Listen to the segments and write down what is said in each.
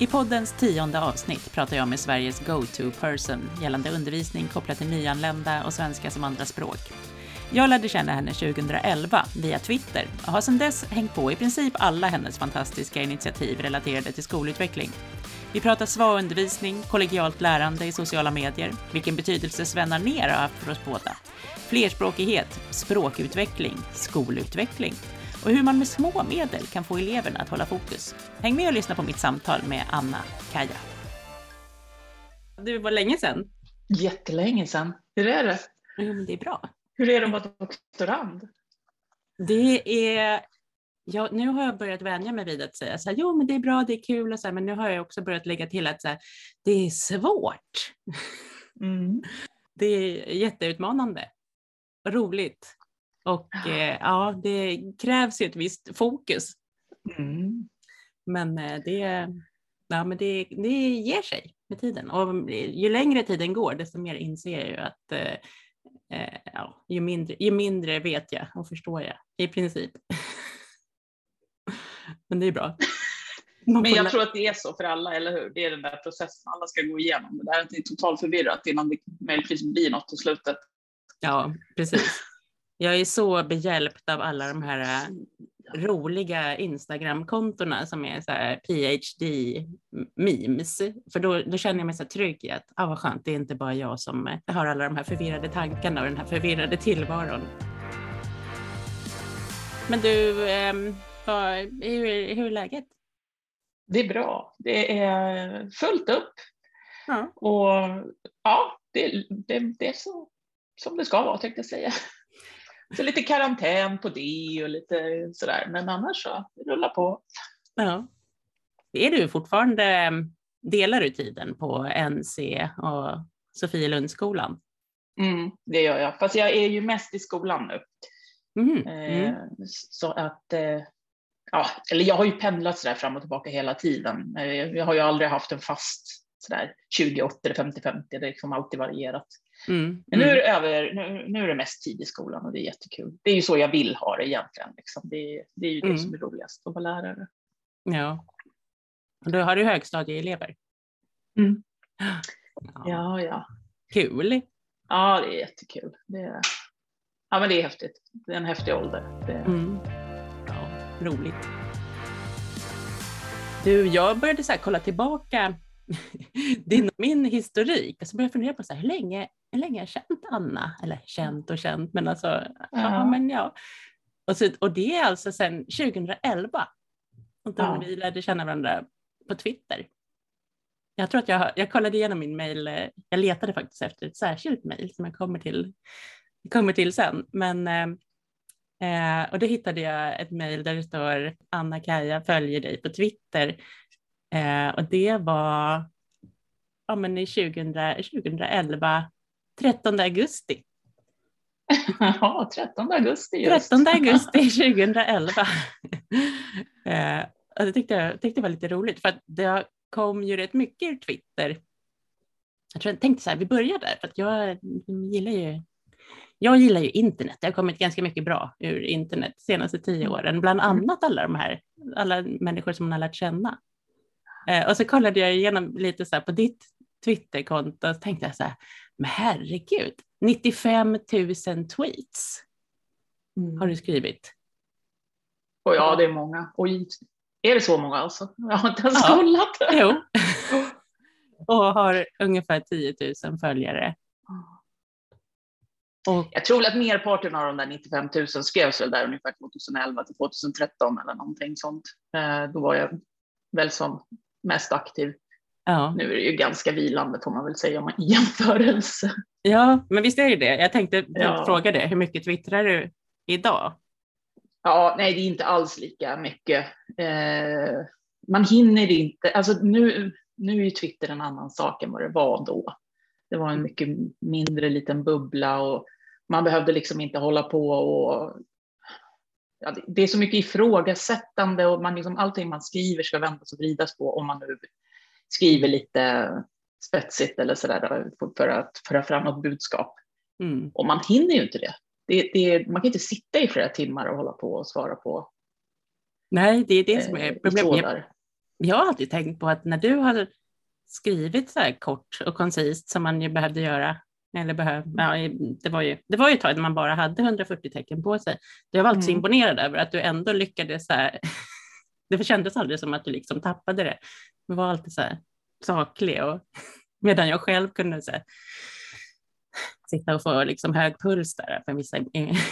I poddens tionde avsnitt pratar jag med Sveriges go-to-person gällande undervisning kopplat till nyanlända och svenska som andraspråk. Jag lärde känna henne 2011 via Twitter och har sedan dess hängt på i princip alla hennes fantastiska initiativ relaterade till skolutveckling. Vi pratar SVA-undervisning, kollegialt lärande i sociala medier, vilken betydelse Sven ner har haft för oss båda, flerspråkighet, språkutveckling, skolutveckling och hur man med små medel kan få eleverna att hålla fokus. Häng med och lyssna på mitt samtal med Anna Kaja. Det var länge sedan. Jättelänge sedan. Hur är det? Jo, men det är bra. Hur är det att vara doktorand? Det är Ja, nu har jag börjat vänja mig vid att säga så här, jo men det är bra, det är kul och så här, men nu har jag också börjat lägga till att så här, det är svårt. Mm. Det är jätteutmanande. Roligt. Och eh, ja, det krävs ju ett visst fokus. Mm. Men eh, det, ja, men det, det ger sig med tiden. Och ju längre tiden går, desto mer inser jag ju att eh, eh, ja, ju, mindre, ju mindre vet jag och förstår jag i princip. men det är bra. Men jag tror att det är så för alla, eller hur? Det är den där processen alla ska gå igenom. Det där är totalt förvirrat innan det möjligtvis blir något i slutet. Ja, precis. Jag är så behjälpt av alla de här roliga Instagram-kontona som är så här PhD-memes. För då, då känner jag mig så trygg i att, ah, vad skönt, det är inte bara jag som har alla de här förvirrade tankarna och den här förvirrade tillvaron. Men du, eh, vad, hur, hur är läget? Det är bra. Det är fullt upp. Ja. Och ja, det, det, det är så som det ska vara tänkte jag säga. Så lite karantän på det och lite sådär, men annars så det rullar på. Ja. Är du fortfarande, delar du tiden på NC och Sofielundsskolan? Mm, det gör jag, fast jag är ju mest i skolan nu. Mm. Mm. Eh, så att, eh, ja, eller jag har ju pendlat sådär fram och tillbaka hela tiden. Eh, jag har ju aldrig haft en fast sådär 20-80 eller 50-50, det har liksom alltid varierat. Mm. Men nu är, det mm. över, nu, nu, är det mest tid i skolan och det är jättekul. Det är ju så jag vill ha det egentligen. Liksom. Det, det, är ju det mm. som är roligast, att vara lärare. Ja. Och då har du högstadieelever? Mm. Ja. ja, ja. Kul. Ja, det är jättekul. Det är, ja, men det är häftigt. Det är en häftig ålder. Det... Mm. Ja, roligt. Du, jag började så kolla tillbaka din min historik. Och så började jag fundera på så här, hur länge hur länge har jag känt Anna? Eller känt och känt, men alltså, ja, ja men ja. Och, så, och det är alltså sedan 2011, och då ja. vi lärde känna varandra på Twitter. Jag tror att jag, jag kollade igenom min mail, jag letade faktiskt efter ett särskilt mail som jag kommer till, kommer till sen, men eh, och då hittade jag ett mail där det står Anna-Kaja följer dig på Twitter eh, och det var ja, men i 2000, 2011 13 augusti. Ja, 13 augusti just. 13 augusti 2011. eh, det tyckte jag, tyckte det var lite roligt för det kom ju rätt mycket ur Twitter. Jag, tror, jag tänkte så här, vi börjar där för att jag gillar ju jag gillar ju internet. Det har kommit ganska mycket bra ur internet de senaste tio mm. åren, bland mm. annat alla de här, alla människor som man har lärt känna. Eh, och så kollade jag igenom lite så på ditt Twitterkonto och tänkte jag så här, men herregud, 95 000 tweets mm. har du skrivit. Och ja, det är många. Oj, är det så många alltså? Jag har inte ens ja. kollat. Jo. och har ungefär 10 000 följare. Och, jag tror att merparten av de där 95 000 skrevs väl där ungefär 2011 till 2013 eller någonting sånt. Eh, då var jag väl som mest aktiv. Ja. Nu är det ju ganska vilande får man väl säga om man jämförelse. Ja, men visst är det det. Jag tänkte ja. fråga det, hur mycket twittrar du idag? Ja, nej, det är inte alls lika mycket. Eh, man hinner inte, alltså nu, nu är ju Twitter en annan sak än vad det var då. Det var en mycket mindre liten bubbla och man behövde liksom inte hålla på och ja, det är så mycket ifrågasättande och man liksom, allting man skriver ska vändas och vridas på om man nu skriver lite spetsigt eller sådär för att föra fram något budskap. Mm. Och man hinner ju inte det. det, det man kan inte sitta i flera timmar och hålla på och svara på. Nej, det är det som är eh, problemet. jag har alltid tänkt på att när du har skrivit så här kort och koncist som man ju behövde göra, eller behöv, ja, det, var ju, det var ju ett tag när man bara hade 140 tecken på sig. Jag var alltid mm. imponerad över att du ändå lyckades så här, det kändes aldrig som att du liksom tappade det. Du var alltid så här saklig och medan jag själv kunde så här, sitta och få liksom hög puls där för vissa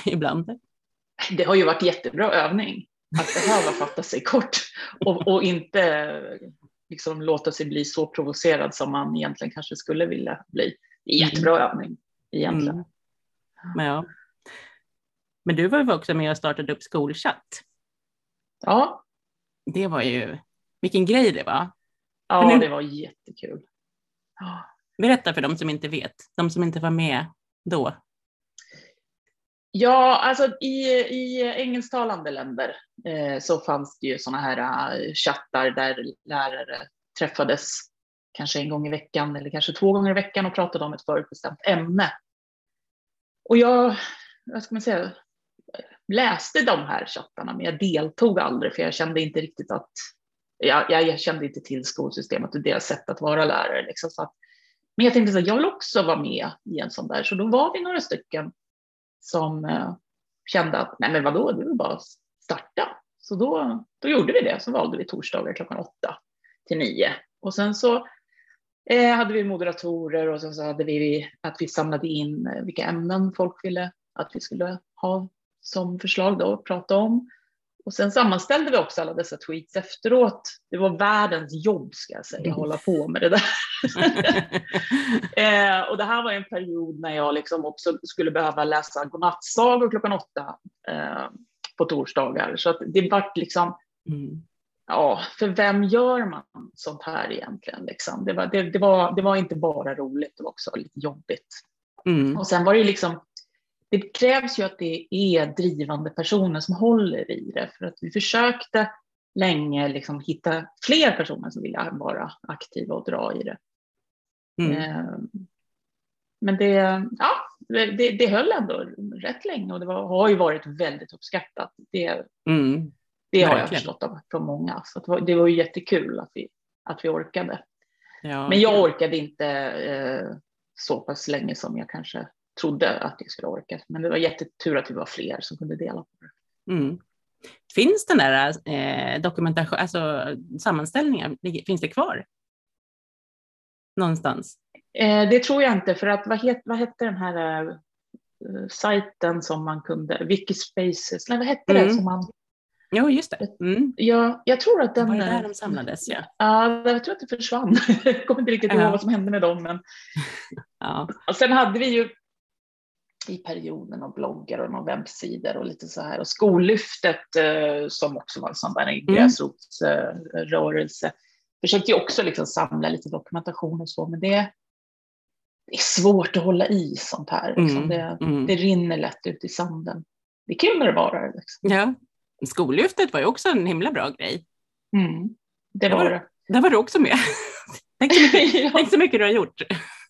ibland. Det har ju varit jättebra övning att behöva fatta sig kort och, och inte liksom låta sig bli så provocerad som man egentligen kanske skulle vilja bli. Det är jättebra mm. övning egentligen. Mm. Men, ja. Men du var ju också med och startade upp skolchatt. Ja. Det var ju, vilken grej det var. Ja, nu... det var jättekul. Berätta för de som inte vet, de som inte var med då. Ja, alltså i, i engelsktalande länder eh, så fanns det ju sådana här uh, chattar där lärare träffades kanske en gång i veckan eller kanske två gånger i veckan och pratade om ett förutbestämt ämne. Och jag, vad ska man säga, läste de här chattarna men jag deltog aldrig för jag kände inte riktigt att jag, jag kände inte till skolsystemet och deras sätt att vara lärare. Liksom, så att, men jag tänkte att jag vill också vara med i en sån där, så då var vi några stycken som eh, kände att nej men vadå, det är bara starta. Så då, då gjorde vi det, så valde vi torsdagar klockan åtta till nio. Och sen så eh, hade vi moderatorer och sen så hade vi att vi samlade in eh, vilka ämnen folk ville att vi skulle ha som förslag då att prata om. Och sen sammanställde vi också alla dessa tweets efteråt. Det var världens jobb ska jag säga, att hålla på med det där. eh, och det här var en period när jag liksom också skulle behöva läsa godnattsagor klockan åtta eh, på torsdagar. Så att det var liksom, mm. ja, för vem gör man sånt här egentligen? Liksom? Det, var, det, det, var, det var inte bara roligt, det var också lite jobbigt. Mm. Och sen var det liksom det krävs ju att det är drivande personer som håller i det för att vi försökte länge liksom hitta fler personer som vill vara aktiva och dra i det. Mm. Ehm, men det, ja, det, det höll ändå rätt länge och det var, har ju varit väldigt uppskattat. Det, mm. det har jag förstått av, från många. Så det var, det var ju jättekul att vi, att vi orkade. Ja, Men jag orkade inte eh, så pass länge som jag kanske trodde att jag skulle orka. Men det var jättetur att vi var fler som kunde dela på det. Mm. Finns den där eh, dokumentation, alltså sammanställningen, finns det kvar? Någonstans? Eh, det tror jag inte, för att vad, het, vad hette den här eh, sajten som man kunde, Wikispaces, nej vad hette mm. det som man Jo, just det. Mm. Ja, jag tror att den... Var det där de samlades? Ja, ja jag tror att det försvann. jag kommer inte riktigt ihåg ja. vad som hände med dem. Men... ja. Och sen hade vi ju i perioden och bloggar och webbsidor och lite så här. Och Skollyftet eh, som också var en sån där mm. gräsrotsrörelse eh, försökte ju också liksom samla lite dokumentation och så, men det, det är svårt att hålla i sånt här. Liksom. Mm. Det, mm. det rinner lätt ut i sanden. Det är kul när det varar. Liksom. Ja, Skollyftet var ju också en himla bra grej. Mm. Det var det. Där var du också med. tänk, så mycket, ja. tänk så mycket du har gjort.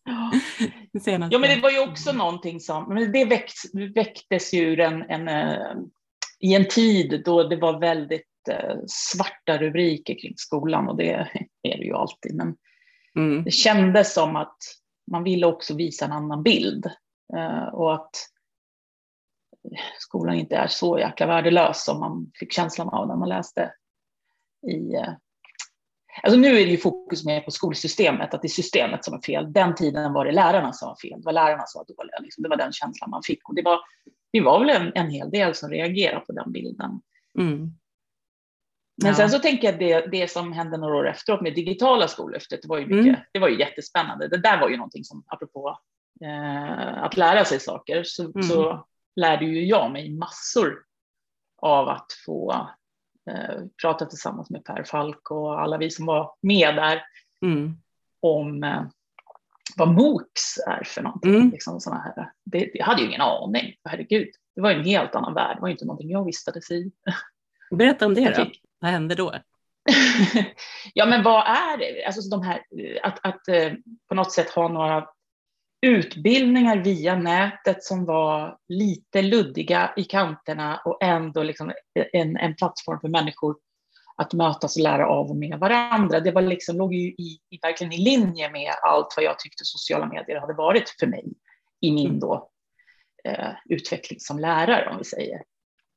Ja, men det var ju också någonting som, men det växt, väcktes ju en, en, eh, i en tid då det var väldigt eh, svarta rubriker kring skolan och det är det ju alltid. Men mm. det kändes som att man ville också visa en annan bild eh, och att skolan inte är så jäkla värdelös som man fick känslan av när man läste i Alltså nu är det ju fokus mer på skolsystemet, att det är systemet som är fel. Den tiden var det lärarna som var fel, det var lärarna som var dåliga. Liksom. Det var den känslan man fick. Och det var, det var väl en, en hel del som reagerade på den bilden. Mm. Men ja. sen så tänker jag det, det som hände några år efteråt med digitala skollyftet, det var ju, mycket, mm. det var ju jättespännande. Det där var ju någonting som, apropå eh, att lära sig saker, så, mm. så lärde ju jag mig massor av att få Eh, pratat tillsammans med Per Falk och alla vi som var med där mm. om eh, vad MOOCs är för någonting. Mm. Liksom såna här. Det, jag hade ju ingen aning, herregud. Det var ju en helt annan värld, det var ju inte någonting jag vistades i. Berätta om det då, vad hände då? ja men vad är det? Alltså de här, att, att eh, på något sätt ha några utbildningar via nätet som var lite luddiga i kanterna och ändå liksom en, en plattform för människor att mötas och lära av och med varandra. Det var liksom, låg ju i, i, verkligen i linje med allt vad jag tyckte sociala medier hade varit för mig i min mm. då, eh, utveckling som lärare, om vi säger.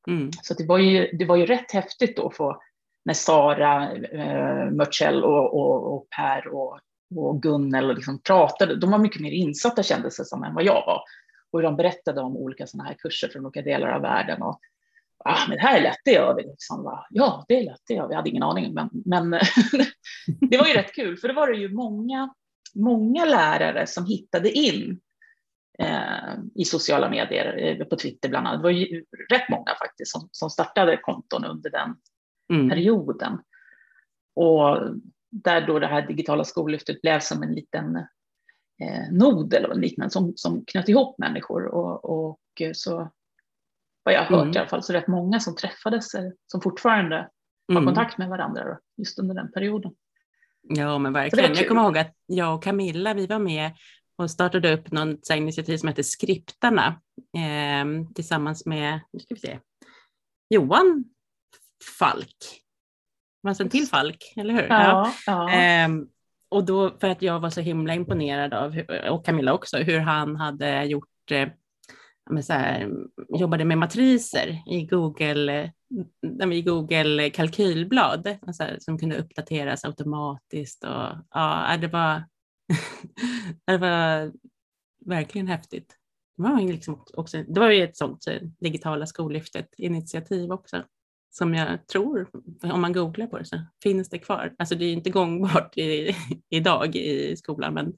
Mm. Så det var, ju, det var ju rätt häftigt då få, när Sara, eh, Mörtsell och, och, och, Per och, och Gunnel och liksom pratade. De var mycket mer insatta kändes det som än vad jag var. Och hur de berättade om olika sådana här kurser från olika delar av världen. Och, ah, men det här lätte jag. Liksom, ja, det lätte jag. Vi hade ingen aning. Men, men det var ju rätt kul, för det var det ju många, många lärare som hittade in eh, i sociala medier, eh, på Twitter bland annat. Det var ju rätt många faktiskt som, som startade konton under den mm. perioden. Och där då det här digitala skollyftet blev som en liten eh, nod eller liknande som, som knöt ihop människor. Och, och så vad jag har hört mm. i alla fall, så rätt många som träffades eh, som fortfarande har mm. kontakt med varandra då, just under den perioden. Ja, men verkligen. Jag kommer ihåg att jag och Camilla, vi var med och startade upp något initiativ som heter Skriptarna eh, tillsammans med, nu ska vi se, Johan Falk. Det fanns en till Falk, eller hur? Ja, ja. Eh, och då för att jag var så himla imponerad av, och Camilla också, hur han hade gjort eh, så här, jobbade med matriser i Google, i Google kalkylblad alltså, som kunde uppdateras automatiskt. Och, ja, det, var, det var verkligen häftigt. Det var, liksom också, det var ju ett sånt eh, digitala skollyftet initiativ också som jag tror, om man googlar på det så finns det kvar. Alltså det är inte gångbart i, idag i skolan men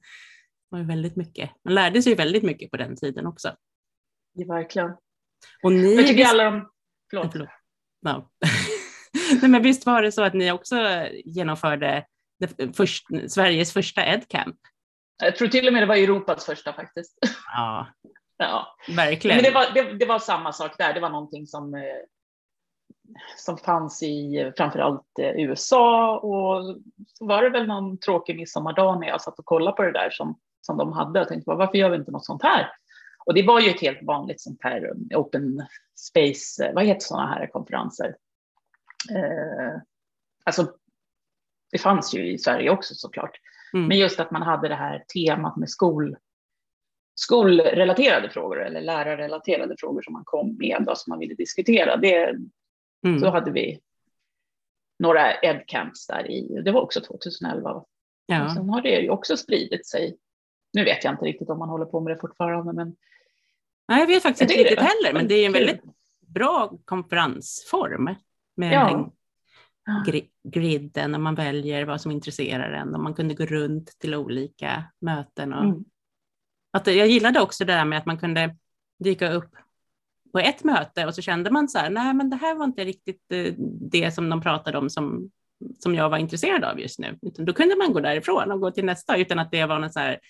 var ju väldigt mycket. Man lärde sig ju väldigt mycket på den tiden också. Ja, verkligen. Och ni, jag tycker alla de... Förlåt. förlåt. No. Nej, men visst var det så att ni också genomförde först, Sveriges första EdCamp? Jag tror till och med det var Europas första faktiskt. Ja, ja. verkligen. Men det var, det, det var samma sak där. Det var någonting som, eh, som fanns i framförallt eh, USA och så var det väl någon tråkig midsommardag när jag satt och kollade på det där som, som de hade och tänkte varför gör vi inte något sånt här? Och det var ju ett helt vanligt sånt här open space, vad heter sådana här konferenser? Eh, alltså, det fanns ju i Sverige också såklart. Mm. Men just att man hade det här temat med skol, skolrelaterade frågor eller lärarrelaterade frågor som man kom med och som man ville diskutera. Det, mm. Så hade vi några edcamps där i, det var också 2011. Ja. Och sen har det ju också spridit sig. Nu vet jag inte riktigt om man håller på med det fortfarande, men Nej, jag vet faktiskt inte riktigt heller, men det är en väldigt bra konferensform med ja. den griden när man väljer vad som intresserar en och man kunde gå runt till olika möten. Och mm. att jag gillade också det där med att man kunde dyka upp på ett möte och så kände man så här, nej men det här var inte riktigt eh, det som de pratade om som, som jag var intresserad av just nu. Utan då kunde man gå därifrån och gå till nästa utan att det var något så här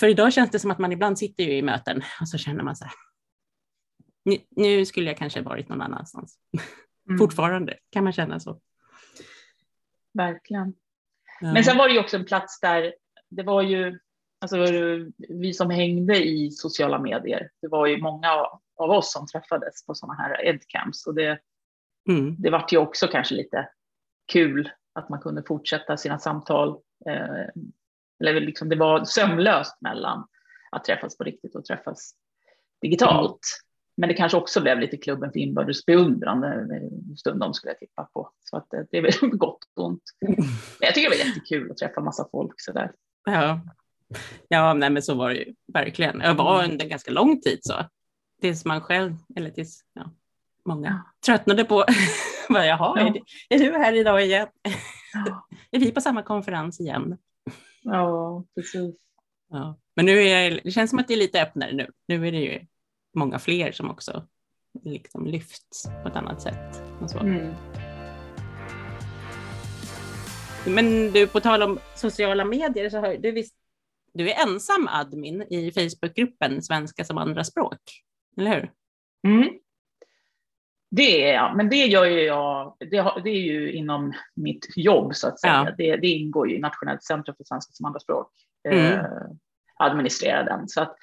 för idag känns det som att man ibland sitter ju i möten och så känner man så här, nu, nu skulle jag kanske varit någon annanstans. Mm. Fortfarande kan man känna så. Verkligen. Ja. Men sen var det ju också en plats där det var ju, alltså vi som hängde i sociala medier, det var ju många av oss som träffades på sådana här edcamps och det, mm. det vart ju också kanske lite kul att man kunde fortsätta sina samtal eh, eller liksom det var sömlöst mellan att träffas på riktigt och träffas digitalt. Mm. Men det kanske också blev lite klubben för inbördes beundran stundom skulle jag tippa på. Så att det är väl gott och ont. Men jag tycker det var jättekul att träffa massa folk sådär. Ja, ja nej, men så var det ju verkligen. Jag var under ganska lång tid så. Tills man själv, eller tills ja, många tröttnade på vad jag har. Ja. Är du här idag igen? Ja. Är vi på samma konferens igen? Ja, precis. Ja. Men nu är det känns som att det är lite öppnare nu. Nu är det ju många fler som också liksom lyfts på ett annat sätt. Och så. Mm. Men du, på tal om sociala medier, så har du visst, du är ensam admin i Facebookgruppen Svenska som andraspråk, eller hur? Mm. Det är jag, men det gör ju jag, det, det är ju inom mitt jobb så att säga. Ja. Det, det, ingår ju i Nationellt centrum för svenska som andraspråk, mm. eh, administrera den. Så att,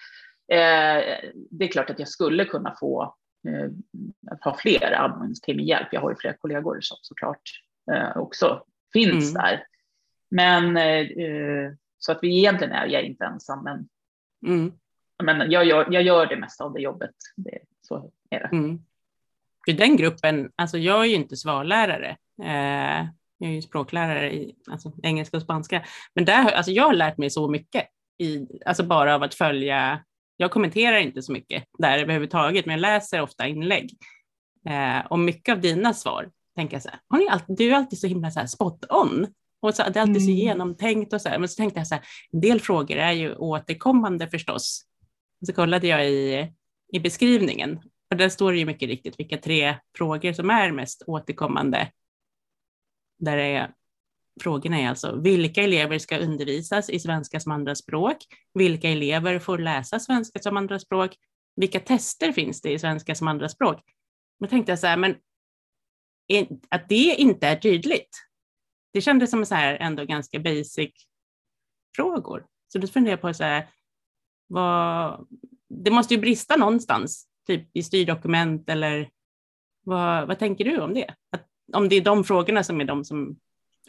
eh, det är klart att jag skulle kunna få eh, ha fler admins till min hjälp. Jag har ju flera kollegor så, såklart eh, också finns mm. där. Men eh, så att vi egentligen är, jag är inte ensam, men, mm. Men jag, gör, jag gör det mesta av det jobbet. Det, så är det. Mm. För den gruppen, alltså jag är ju inte svarlärare. Eh, jag är ju språklärare i alltså, engelska och spanska. Men där, alltså jag har lärt mig så mycket, i, alltså bara av att följa, jag kommenterar inte så mycket där överhuvudtaget, men jag läser ofta inlägg. Eh, och mycket av dina svar tänker jag så här, har ni alltid, du är alltid så himla så här spot on. Och så, det är alltid så mm. genomtänkt och så här. Men så tänkte jag så här, en del frågor är ju återkommande förstås. Och så kollade jag i, i beskrivningen och där står det ju mycket riktigt vilka tre frågor som är mest återkommande. Där är frågorna är alltså vilka elever ska undervisas i svenska som andraspråk? Vilka elever får läsa svenska som andraspråk? Vilka tester finns det i svenska som andraspråk? Då tänkte jag så här, men att det inte är tydligt. Det kändes som så här ändå ganska basic frågor. Så då funderar jag på så här, vad, det måste ju brista någonstans, typ i styrdokument eller vad, vad tänker du om det? Att, om det är de frågorna som är de som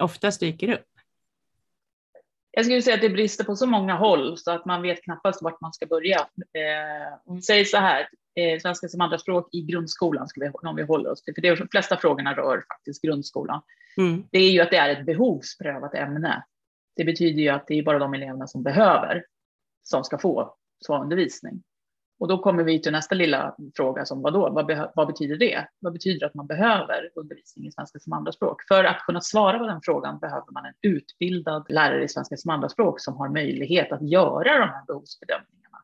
oftast dyker upp? Jag skulle säga att det brister på så många håll så att man vet knappast vart man ska börja. Eh, om vi säger så här, eh, svenska som andraspråk i grundskolan, ska vi, om vi håller oss till, för de flesta frågorna rör faktiskt grundskolan. Mm. Det är ju att det är ett behovsprövat ämne. Det betyder ju att det är bara de eleverna som behöver som ska få så undervisning. Och då kommer vi till nästa lilla fråga som vadå? Vad, vad betyder det? Vad betyder att man behöver undervisning i svenska som andraspråk? För att kunna svara på den frågan behöver man en utbildad lärare i svenska som andraspråk som har möjlighet att göra de här behovsbedömningarna.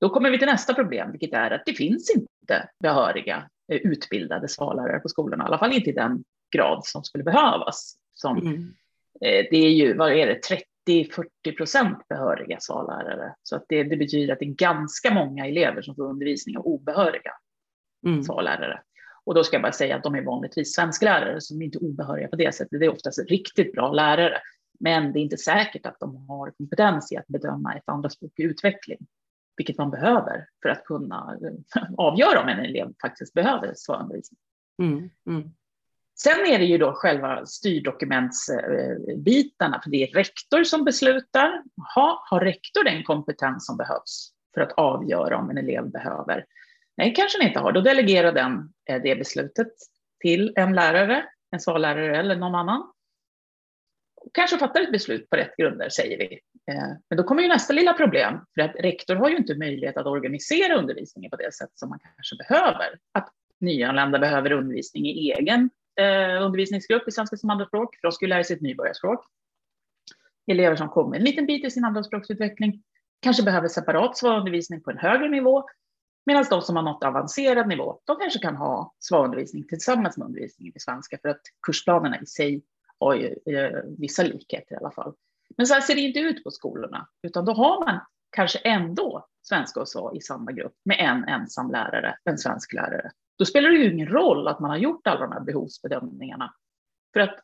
Då kommer vi till nästa problem, vilket är att det finns inte behöriga eh, utbildade svarlärare på skolorna, i alla fall inte i den grad som skulle behövas. Som, mm. eh, det är ju, vad är det, 30-40 procent behöriga svallärare. Så att det, det, betyder att det är ganska många elever som får undervisning av obehöriga mm. svallärare. Och då ska jag bara säga att de är vanligtvis svensklärare som är inte obehöriga på det sättet. Det är oftast riktigt bra lärare. Men det är inte säkert att de har kompetens i att bedöma ett andraspråk i utveckling, vilket man behöver för att kunna avgöra om en elev faktiskt behöver svundervisning. Mm, mm. Sen är det ju då själva styrdokumentsbitarna, för det är rektor som beslutar. Ha, har rektor den kompetens som behövs för att avgöra om en elev behöver? Nej, kanske den inte har. Då delegerar den eh, det beslutet till en lärare, en svallärare eller någon annan. Kanske fattar ett beslut på rätt grunder, säger vi. Eh, men då kommer ju nästa lilla problem, för att rektor har ju inte möjlighet att organisera undervisningen på det sätt som man kanske behöver. Att nyanlända behöver undervisning i egen eh, undervisningsgrupp i svenska som andraspråk, för de skulle lära sig ett nybörjarspråk. Elever som kommer en liten bit i sin andraspråksutveckling kanske behöver separat svarundervisning på en högre nivå, medan de som har nått avancerad nivå, de kanske kan ha svarundervisning tillsammans med undervisningen i svenska, för att kursplanerna i sig har ju eh, vissa likheter i alla fall. Men så här ser det inte ut på skolorna, utan då har man kanske ändå svenska och så i samma grupp med en ensam lärare, en svensk lärare. Då spelar det ju ingen roll att man har gjort alla de här behovsbedömningarna. För att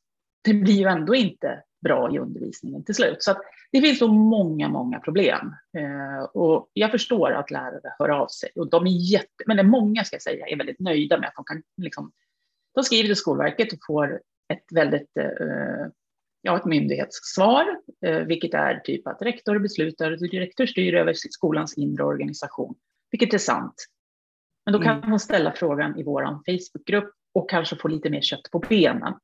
det blir ju ändå inte bra i undervisningen till slut. Så det finns så många, många problem. Eh, och jag förstår att lärare hör av sig. Och de är jätte, men det är många ska jag säga är väldigt nöjda med att de kan liksom, de skriver till Skolverket och får ett väldigt eh, ja, ett myndighetssvar, eh, vilket är typ att rektor beslutar, rektor styr över skolans inre organisation, vilket är sant. Men då kan mm. man ställa frågan i vår Facebookgrupp och kanske få lite mer kött på benen.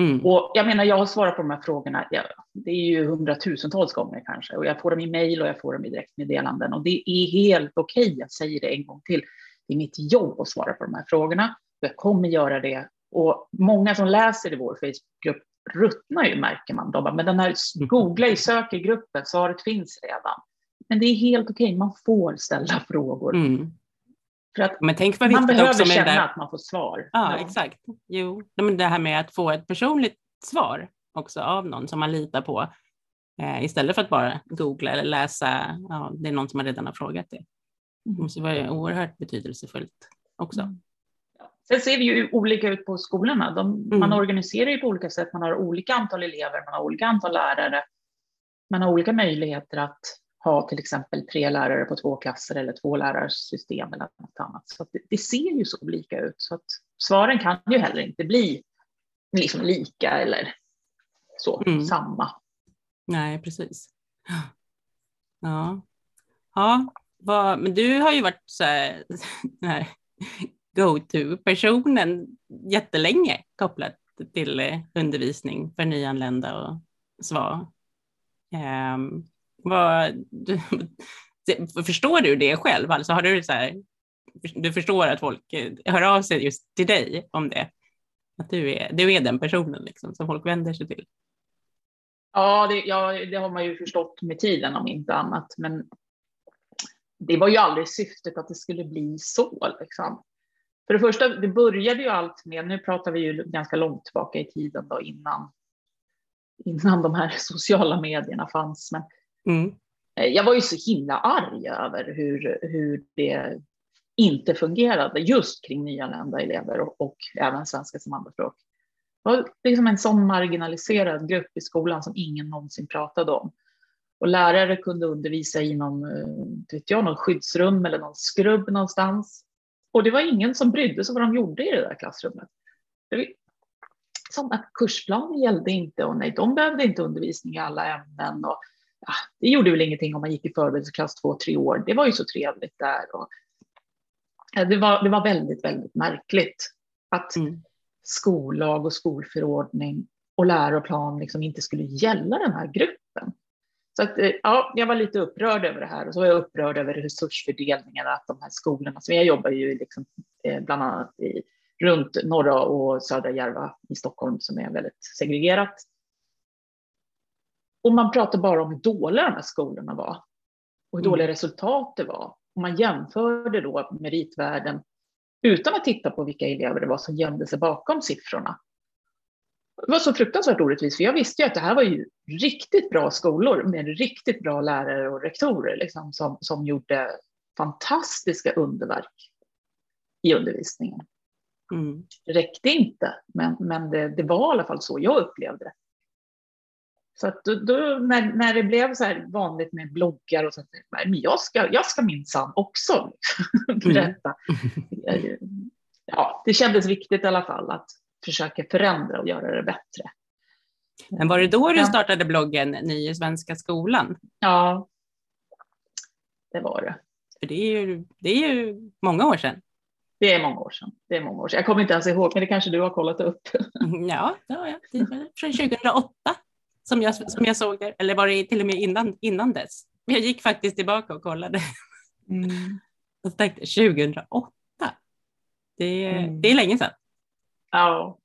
Mm. Och jag menar, jag har svarat på de här frågorna, ja, det är ju hundratusentals gånger kanske, och jag får dem i mejl och jag får dem i direktmeddelanden och det är helt okej, jag säger det en gång till. Det är mitt jobb att svara på de här frågorna jag kommer göra det. Och många som läser i vår Facebookgrupp ruttnar ju märker man. De bara, men den här, mm. googla i sök i gruppen, svaret finns redan. Men det är helt okej, man får ställa frågor. Mm. För att men tänk vad man behöver också känna där... att man får svar. Ja, ja, exakt. Jo, men det här med att få ett personligt svar också av någon som man litar på eh, istället för att bara googla eller läsa. Ja, det är någon som man redan har frågat det. Det måste vara oerhört betydelsefullt också. Mm. Sen ser det ju olika ut på skolorna. De, mm. Man organiserar ju på olika sätt. Man har olika antal elever, man har olika antal lärare. Man har olika möjligheter att ha till exempel tre lärare på två klasser eller två lärarsystem eller något annat. Så det, det, ser ju så olika ut. Så att svaren kan ju heller inte bli liksom lika eller så, mm. samma. Nej, precis. Ja, ja vad, men du har ju varit så här, här go-to-personen jättelänge kopplat till eh, undervisning för nyanlända och SVA. Um, vad, du, förstår du det själv? Alltså har du, så här, du förstår att folk eh, hör av sig just till dig om det? Att du är, du är den personen liksom, som folk vänder sig till? Ja det, ja, det har man ju förstått med tiden om inte annat. Men det var ju aldrig syftet att det skulle bli så. Liksom. För det första, det började ju allt med, nu pratar vi ju ganska långt tillbaka i tiden då innan, innan de här sociala medierna fanns. Men mm. Eh, jag var ju så himla arg över hur, hur det inte fungerade just kring nyanlända elever och, och även svenska som andraspråk. Det var liksom en sån marginaliserad grupp i skolan som ingen någonsin pratade om. Och lärare kunde undervisa i någon, eh, vet jag, någon skyddsrum eller någon skrubb någonstans. Och det var ingen som brydde sig vad de gjorde i det där klassrummet. Som att kursplanen gällde inte och nej, de behövde inte undervisning i alla ämnen. Och, ja, det gjorde väl ingenting om man gick i förberedelseklass två, tre år. Det var ju så trevligt där. Och, ja, det, var, det var väldigt, väldigt märkligt att mm. skollag och skolförordning och läroplan liksom inte skulle gälla den här gruppen. Så att, eh, ja, jag var lite upprörd över det här och så var jag upprörd över resursfördelningen, att de här skolorna, så jag jobbar ju liksom, eh, bland annat i, runt norra och södra Järva i Stockholm som är väldigt segregerat. Och man pratar bara om hur dåliga de här skolorna var och hur dåliga mm. resultat det var. Och man jämförde då meritvärden utan att titta på vilka elever det var som gömde sig bakom siffrorna. Det var så fruktansvärt orättvist, för jag visste ju att det här var ju riktigt bra skolor med riktigt bra lärare och rektorer liksom, som, som gjorde fantastiska underverk i undervisningen. Mm. Det räckte inte, men, men det, det, var i alla fall så jag upplevde det. Så att då, då, när, när det blev så här vanligt med bloggar och sånt, men jag ska, jag ska minsann också berätta. Mm. Ja, det kändes viktigt i alla fall att försöka förändra och göra det bättre. Men var det då du startade bloggen Ny i Svenska skolan? Ja, det var det. För det är ju, det är ju många år sedan. Det är många år sedan. Det är många år sedan. Jag kommer inte ens ihåg, men det kanske du har kollat upp. Ja, det har jag. Det var från 2008 som jag, som jag såg det. Eller var det till och med innan, innan dess? Jag gick faktiskt tillbaka och kollade. Mm. Och tänkte 2008. Det, mm. det är länge sedan. Ja.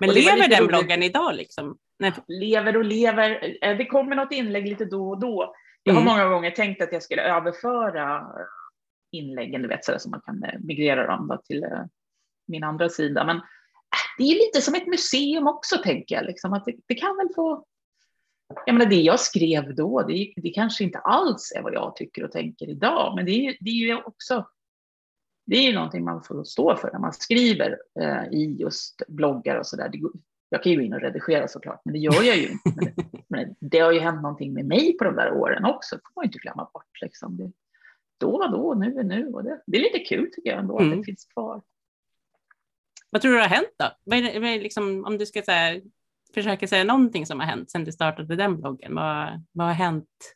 Men lever den bloggen idag liksom? Nej. Lever och lever. Eh, det kommer något inlägg lite då och då. Jag har mm. många gånger tänkt att jag skulle överföra inläggen, du vet, så man kan eh, migrera dem till eh, min andra sida. Men det är lite som ett museum också, tänker jag. Liksom, att det, det, kan väl få... Jag menar, det jag skrev då, det, det kanske inte alls är vad jag tycker och tänker idag, men det är, det är ju också det är ju någonting man får stå för när man skriver eh, i just bloggar och sådär. Jag kan ju gå in och redigera såklart, men det gör jag ju inte. Men det har ju hänt någonting med mig på de där åren också, det får man inte glömma bort. Liksom. Det, då var då, nu är nu. Och det, det är lite kul tycker jag ändå mm. att det mm. finns kvar. Vad tror du har hänt då? Vad är, vad är liksom, om du ska säga, Försöker säga någonting som har hänt sedan du startade den bloggen, vad, vad har hänt?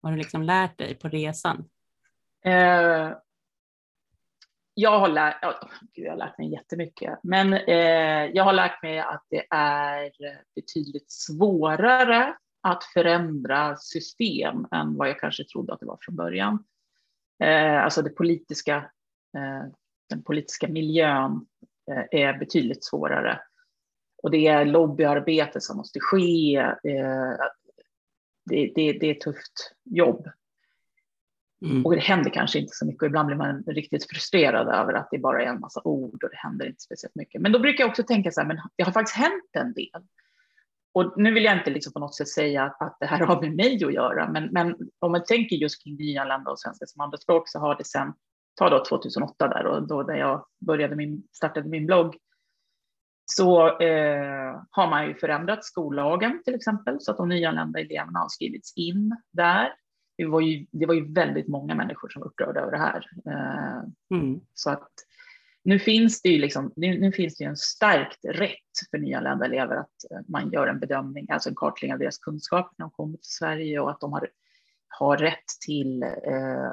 Vad har du liksom lärt dig på resan? Eh, jag har lärt, oh, Gud, jag har lärt mig jättemycket, men eh, jag har lärt mig att det är betydligt svårare att förändra system än vad jag kanske trodde att det var från början. Eh, alltså det politiska, eh, den politiska miljön eh, är betydligt svårare. Och det är lobbyarbete som måste ske. Eh, det, det, det är ett tufft jobb. Mm. Och det händer kanske inte så mycket ibland blir man riktigt frustrerad över att det bara är en massa ord och det händer inte speciellt mycket. Men då brukar jag också tänka så här, men det har faktiskt hänt en del. Och nu vill jag inte liksom på något sätt säga att, att det här har med mig att göra, men, men om man tänker just kring nyanlända och svenska som andraspråk så har det sen, ta då 2008 där och då där jag började min, startade min blogg, så eh, har man ju förändrat skollagen till exempel så att de nyanlända eleverna har skrivits in där det var ju, det var ju väldigt många människor som var upprörda över det här. Eh, mm. Så att nu finns det ju liksom, nu, nu, finns det ju en starkt rätt för nyanlända elever att eh, man gör en bedömning, alltså en kartläggning av deras kunskaper när de kommer till Sverige och att de har, har rätt till eh,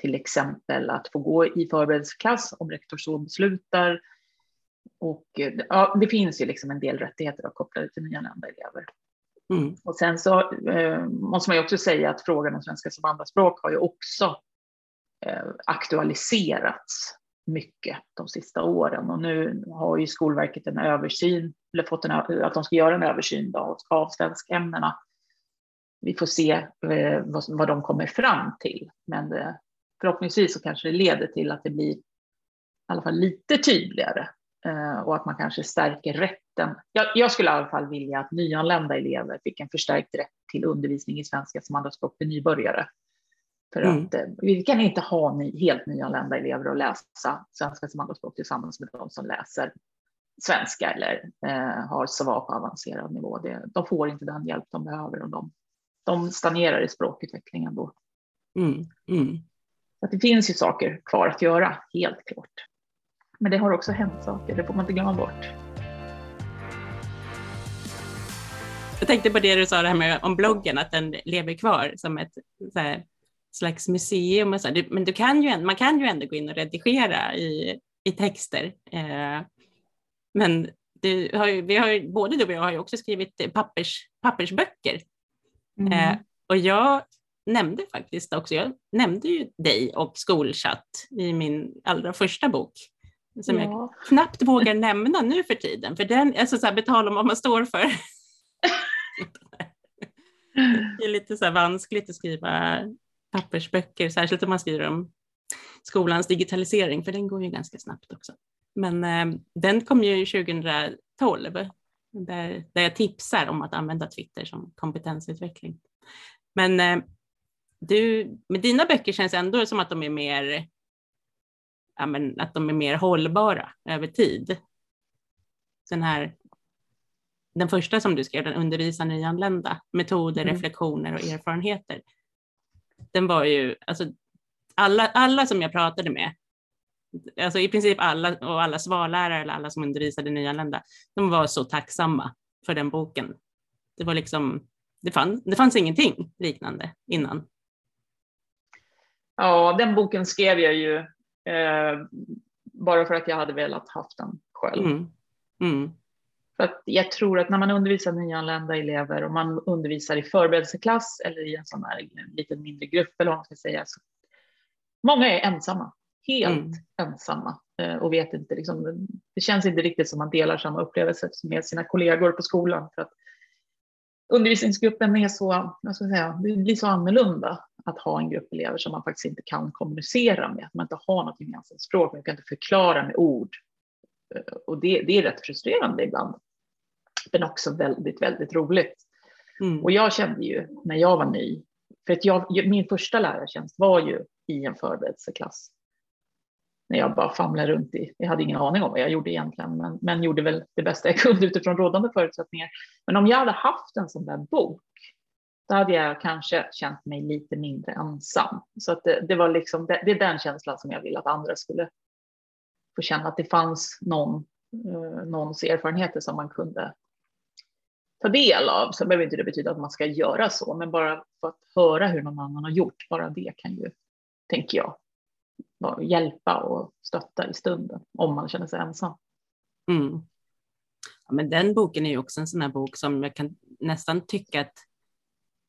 till exempel att få gå i förberedelseklass om rektor så beslutar. Och eh, ja, det finns ju liksom en del rättigheter kopplade till nyanlända elever. Mm. Och sen så eh, måste man ju också säga att frågan om svenska som andraspråk har ju också eh, aktualiserats mycket de sista åren och nu har ju Skolverket en översyn, eller fått en, att de ska göra en översyn av, av svenskämnena. Vi får se eh, vad, vad de kommer fram till, men det, förhoppningsvis så kanske det leder till att det blir i alla fall lite tydligare eh, och att man kanske stärker rätten. Jag, jag, skulle i alla fall vilja att nyanlända elever fick en förstärkt rätt till undervisning i svenska som andraspråk för nybörjare. För mm. att eh, vi kan inte ha ny, helt nyanlända elever och läsa svenska som andraspråk tillsammans med de som läser svenska eller eh, har SVA på avancerad nivå. Det, de får inte den hjälp de behöver och de, de stagnerar i språkutvecklingen då. Mm. Mm. Så det finns ju saker kvar att göra, helt klart. Men det har också hänt saker, det får man inte glömma bort. Jag tänkte på det du sa det här med, om bloggen, att den lever kvar som ett här, slags museum. Och så. Men du kan ju, man kan ju ändå gå in och redigera i, i texter. Eh, men du har ju, vi har ju, både du och jag har ju också skrivit pappers, pappersböcker. Mm. Eh, och jag nämnde faktiskt också, jag nämnde ju dig och skolchatt i min allra första bok. Som ja. jag knappt vågar nämna nu för tiden, för den, alltså så här, betala om vad man står för. det är lite så här vanskligt att skriva pappersböcker, särskilt om man skriver om skolans digitalisering, för den går ju ganska snabbt också. Men eh, den kom ju 2012, där, där jag tipsar om att använda Twitter som kompetensutveckling. Men eh, du, med dina böcker känns ändå som att de är mer, ja, men, att de är mer hållbara över tid. Den här, den första som du skrev, den undervisa nyanlända, metoder, mm. reflektioner och erfarenheter. Den var ju, alltså alla, alla som jag pratade med, alltså i princip alla och alla svarlärare eller alla som undervisade nyanlända, de var så tacksamma för den boken. Det var liksom, det, fann, det fanns ingenting liknande innan. Ja, den boken skrev jag ju eh, bara för att jag hade velat haft den själv. Mm. Mm. För att jag tror att när man undervisar nyanlända elever och man undervisar i förberedelseklass eller i en sån här liten mindre grupp eller vad man ska säga, så många är ensamma, helt mm. ensamma eh, och vet inte, liksom, det känns inte riktigt som man delar samma upplevelse med sina kollegor på skolan för att undervisningsgruppen är så, jag ska säga, det blir så annorlunda att ha en grupp elever som man faktiskt inte kan kommunicera med, att man inte har något gemensamt språk, man kan inte förklara med ord. Eh, och det, det är rätt frustrerande ibland, men också väldigt, väldigt roligt. Mm. Och jag kände ju när jag var ny, för att jag, min första lärartjänst var ju i en förberedelseklass när jag bara famlade runt i, jag hade ingen aning om vad jag gjorde egentligen, men, men gjorde väl det bästa jag kunde utifrån rådande förutsättningar. Men om jag hade haft en sån där bok, då hade jag kanske känt mig lite mindre ensam. Så att det, det var liksom, det, det, är den känslan som jag vill att andra skulle få känna, att det fanns någon, eh, någons erfarenheter som man kunde ta del av. Så behöver inte det betyda att man ska göra så, men bara för att höra hur någon annan har gjort, bara det kan ju, tänker jag, hjälpa och stötta i stunden om man känner sig ensam. Mm. Ja, men den boken är ju också en sån här bok som jag kan nästan tycka att,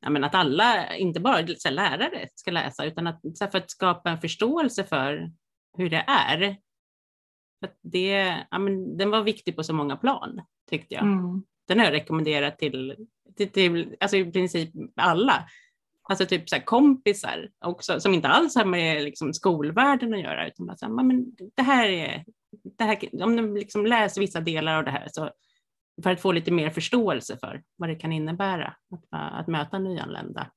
men att alla, inte bara så här, lärare, ska läsa, utan att, så här, för att skapa en förståelse för hur det är. För det, ja, men den var viktig på så många plan, tyckte jag. Mm. Den har jag rekommenderat till, till, till alltså i princip alla. Alltså typ så kompisar också, som inte alls har med liksom skolvärlden att göra, utan bara så här, men det här är, det här, om de liksom läser vissa delar av det här, så för att få lite mer förståelse för vad det kan innebära att, att möta nyanlända.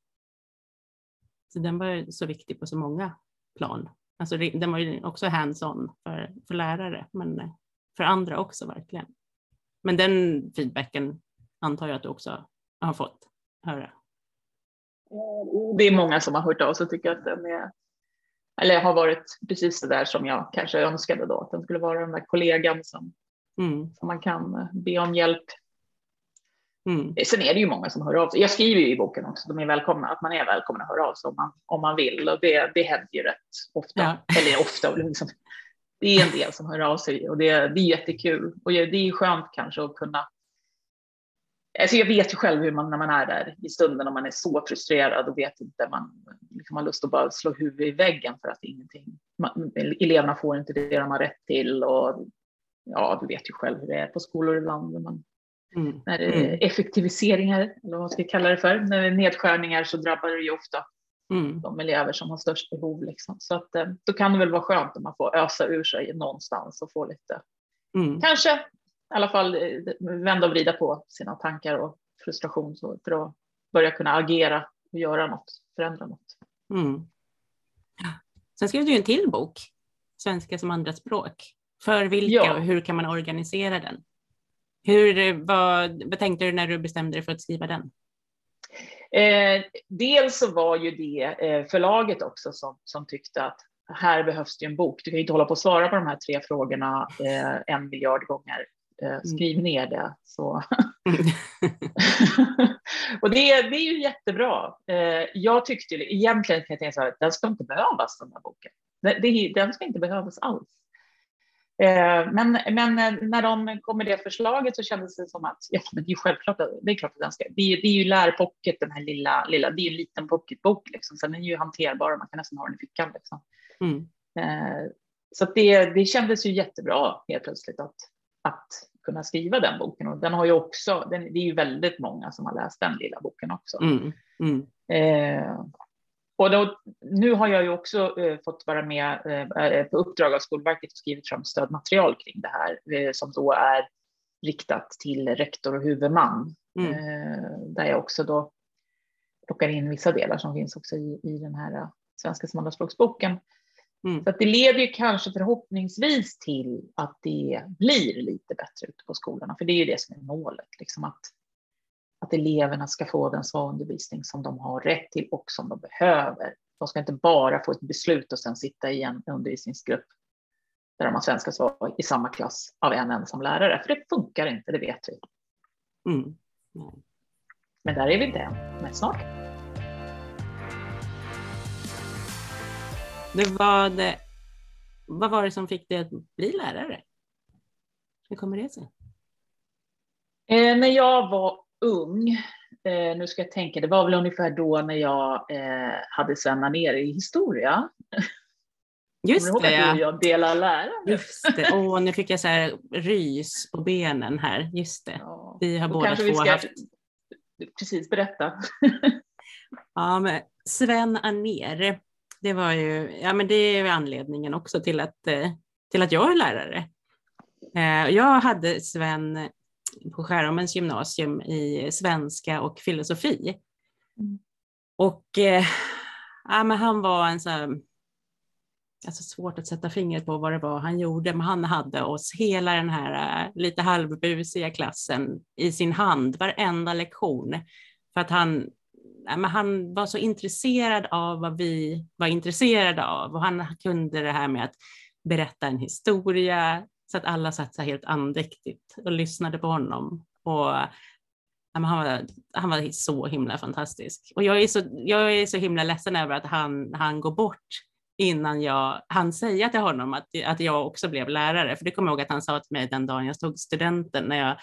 Så den var så viktig på så många plan. Alltså den var ju också hands-on för, för lärare, men eh, för andra också verkligen. Men den feedbacken antar jag att du också har fått höra. Eh, det är många som har hört av sig och tycker att den är eller har varit precis det där som jag kanske önskade då, att den skulle vara den där kollegan som, mm. som man kan eh, be om hjälp. Mm. Sen är det ju många som hör av sig. Jag skriver ju i boken också, de är välkomna, att man är välkommen att höra av sig om man, om man vill och det, det händer ju rätt ofta. Ja. Eller ofta, liksom, det är en del som hör av sig och det, det är jättekul. Och det är skönt kanske att kunna Alltså jag vet ju själv hur man när man är där i stunden om man är så frustrerad och vet inte, man liksom har lust att bara slå huvudet i väggen för att ingenting, man, eleverna får inte det de har rätt till och ja, du vet ju själv hur det är på skolor ibland. Man, mm. När det är mm. effektiviseringar, eller vad man ska kalla det för, när det är nedskärningar så drabbar det ju ofta mm. de elever som har störst behov. Liksom. Så att, eh, då kan det väl vara skönt om man får ösa ur sig någonstans och få lite, mm. kanske i alla fall eh, vända och vrida på sina tankar och frustration för att börja kunna agera och göra något, förändra något. Mm. Sen skrev du en till bok, Svenska som andraspråk. För vilka ja. och hur kan man organisera den? Hur, vad, vad tänkte du när du bestämde dig för att skriva den? Eh, dels så var ju det eh, förlaget också som, som tyckte att här behövs det en bok. Du kan ju inte hålla på att svara på de här tre frågorna eh, en miljard gånger. Eh, mm. skriv ner det. Så. och det, det är ju jättebra. Eh, jag tyckte egentligen kan jag tänka så här, den ska inte behövas den här boken. Den ska inte behövas alls. Eh, men, men när de kom med det förslaget så kändes det som att ja, men det är självklart, det är klart att den ska, det är, det är ju lärpocket, den här lilla, lilla, det är en liten pocketbok liksom, är den ju hanterbar och man kan nästan ha den i fickan liksom. Mm. Så det, det kändes ju jättebra helt plötsligt att, att kunna skriva den boken. Och den har ju också, den, det är ju väldigt många som har läst den lilla boken också. Mm, mm. Eh, och då, nu har jag ju också eh, fått vara med eh, på uppdrag av Skolverket och skrivit fram stödmaterial kring det här eh, som då är riktat till rektor och huvudman. Mm. Eh, där jag också då plockar in vissa delar som finns också i, i den här eh, svenska som andraspråksboken. Mm. Så det leder ju kanske förhoppningsvis till att det blir lite bättre ute på skolorna, för det är ju det som är målet, liksom att, att eleverna ska få den undervisning som de har rätt till och som de behöver. De ska inte bara få ett beslut och sen sitta i en undervisningsgrupp där de har svenska svar i samma klass av en ensam lärare, för det funkar inte, det vet vi. Mm. Mm. Men där är vi inte än, men snart. Det var det, vad var det som fick dig att bli lärare? Hur kommer det sig? Eh, när jag var ung, eh, nu ska jag tänka, det var väl ungefär då när jag eh, hade Sven ner i historia. Just det, ja. jag delar lärare. Just det, åh, nu fick jag så här rys på benen här. Just det, ja. vi har båda två ska... haft. Precis, berätta. ja, men Sven Aner, det var ju, ja men det är anledningen också till att, eh, till att jag är lärare. Eh, jag hade Sven på Skärholmens gymnasium i svenska och filosofi. Mm. Och eh, ja, men han var en så här, alltså svårt att sätta fingret på vad det var han gjorde, men han hade oss hela den här lite halvbusiga klassen i sin hand varenda lektion. För att han men han var så intresserad av vad vi var intresserade av och han kunde det här med att berätta en historia så att alla satt så helt andäktigt och lyssnade på honom. Och, han, var, han var så himla fantastisk. Och jag är så, jag är så himla ledsen över att han, han går bort innan jag hann säga till honom att, att jag också blev lärare. För det kommer jag ihåg att han sa till mig den dagen jag stod studenten när jag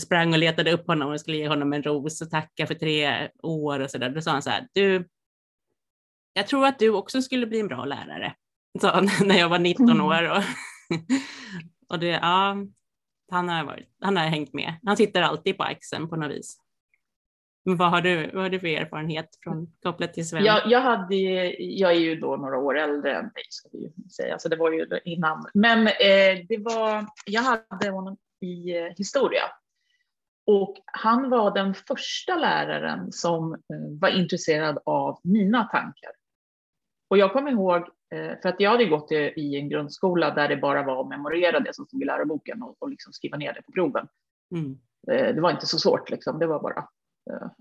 sprang och letade upp honom och skulle ge honom en ros och tacka för tre år och så där. Då sa han så här, du, jag tror att du också skulle bli en bra lärare, sa han när jag var 19 mm. år. Och, och det, ja, han har, varit, han har hängt med. Han sitter alltid på axeln på något vis. Men vad har du, vad har du för erfarenhet från kopplat till Sven? Jag, jag, hade, jag är ju då några år äldre än dig, ska vi säga, så det var ju innan. Men eh, det var, jag hade honom i eh, historia och han var den första läraren som eh, var intresserad av mina tankar. Och jag kommer ihåg, för att jag hade gått i en grundskola där det bara var att memorera det som stod i läroboken och, och liksom skriva ner det på proven. Mm. Eh, det var inte så svårt, liksom. det var bara,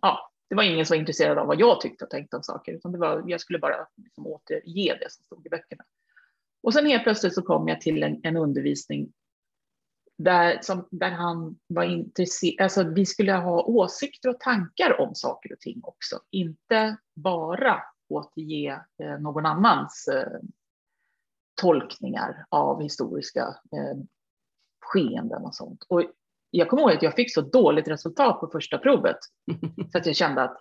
ja, det var ingen som var intresserad av vad jag tyckte och tänkte om saker, utan det var, jag skulle bara liksom återge det som stod i böckerna. Och sen helt plötsligt så kom jag till en, en undervisning där, som, där han var intresserad, alltså vi skulle ha åsikter och tankar om saker och ting också, inte bara återge eh, någon annans eh, tolkningar av historiska eh, skeenden och sånt. Och jag kommer ihåg att jag fick så dåligt resultat på första provet så att jag kände att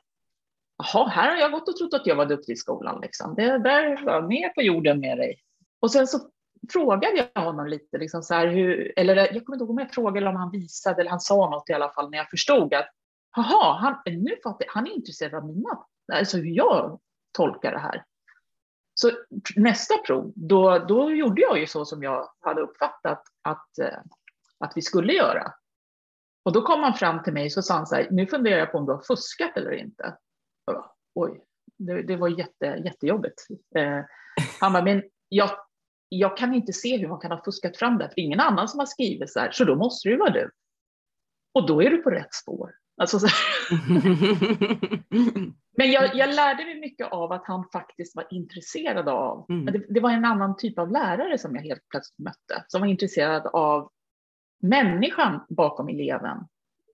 jaha, här har jag gått och trott att jag var duktig i skolan. Liksom. Det där var mer på jorden med dig. Och sen så frågade jag honom lite, liksom så här, hur, eller jag kommer inte ihåg om jag frågade eller om han visade eller han sa något i alla fall när jag förstod att jaha, han, nu fattar, han är intresserad av mina, alltså hur jag tolka det här. Så nästa prov, då, då gjorde jag ju så som jag hade uppfattat att, eh, att vi skulle göra. Och då kom han fram till mig och sa han så här, nu funderar jag på om du har fuskat eller inte. Bara, Oj, det, det, var jätte, jättejobbigt. Eh, han bara, men jag, jag kan inte se hur man kan ha fuskat fram det, för det är ingen annan som har skrivit så här, så då måste det ju vara du. Och då är du på rätt spår. Alltså Men jag, jag, lärde mig mycket av att han faktiskt var intresserad av, mm. det, det, var en annan typ av lärare som jag helt plötsligt mötte, som var intresserad av människan bakom eleven.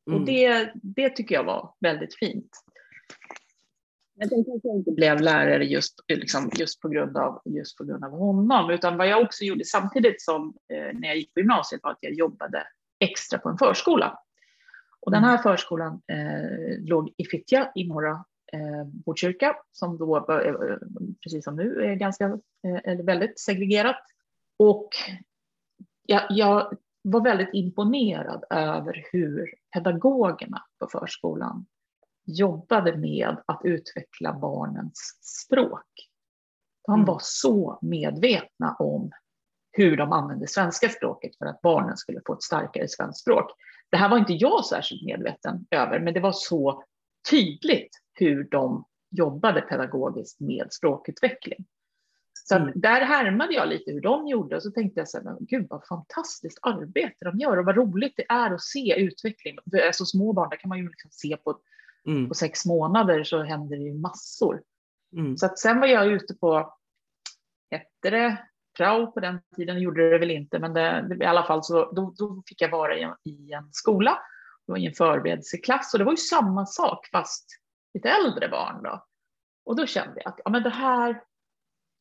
Mm. Och det, det tycker jag var väldigt fint. Jag tänkte att jag inte blev lärare just, liksom, just, på grund av, just på grund av honom, utan vad jag också gjorde samtidigt som eh, när jag gick på gymnasiet var att jag jobbade extra på en förskola. Och den här mm. förskolan eh, låg i Fittja i norra eh, Botkyrka, som då, eh, precis som nu, är ganska, eh, eller väldigt segregerat. Och jag, jag var väldigt imponerad över hur pedagogerna på förskolan jobbade med att utveckla barnens språk. De mm. var så medvetna om hur de använde svenska språket för att barnen skulle få ett starkare svenskt språk. Det här var inte jag särskilt medveten över, men det var så tydligt hur de jobbade pedagogiskt med språkutveckling. Så mm. där härmade jag lite hur de gjorde och så tänkte jag så här, gud vad fantastiskt arbete de gör och vad roligt det är att se utveckling. För alltså små barn, där kan man ju liksom se på, mm. på sex månader så händer det ju massor. Mm. Så att sen var jag ute på, hette det prao på den tiden, gjorde det väl inte, men det, i alla fall så då, då fick jag vara i en, i en skola, det var i en förberedelseklass och det var ju samma sak fast lite äldre barn då. Och då kände jag att ja, men det här,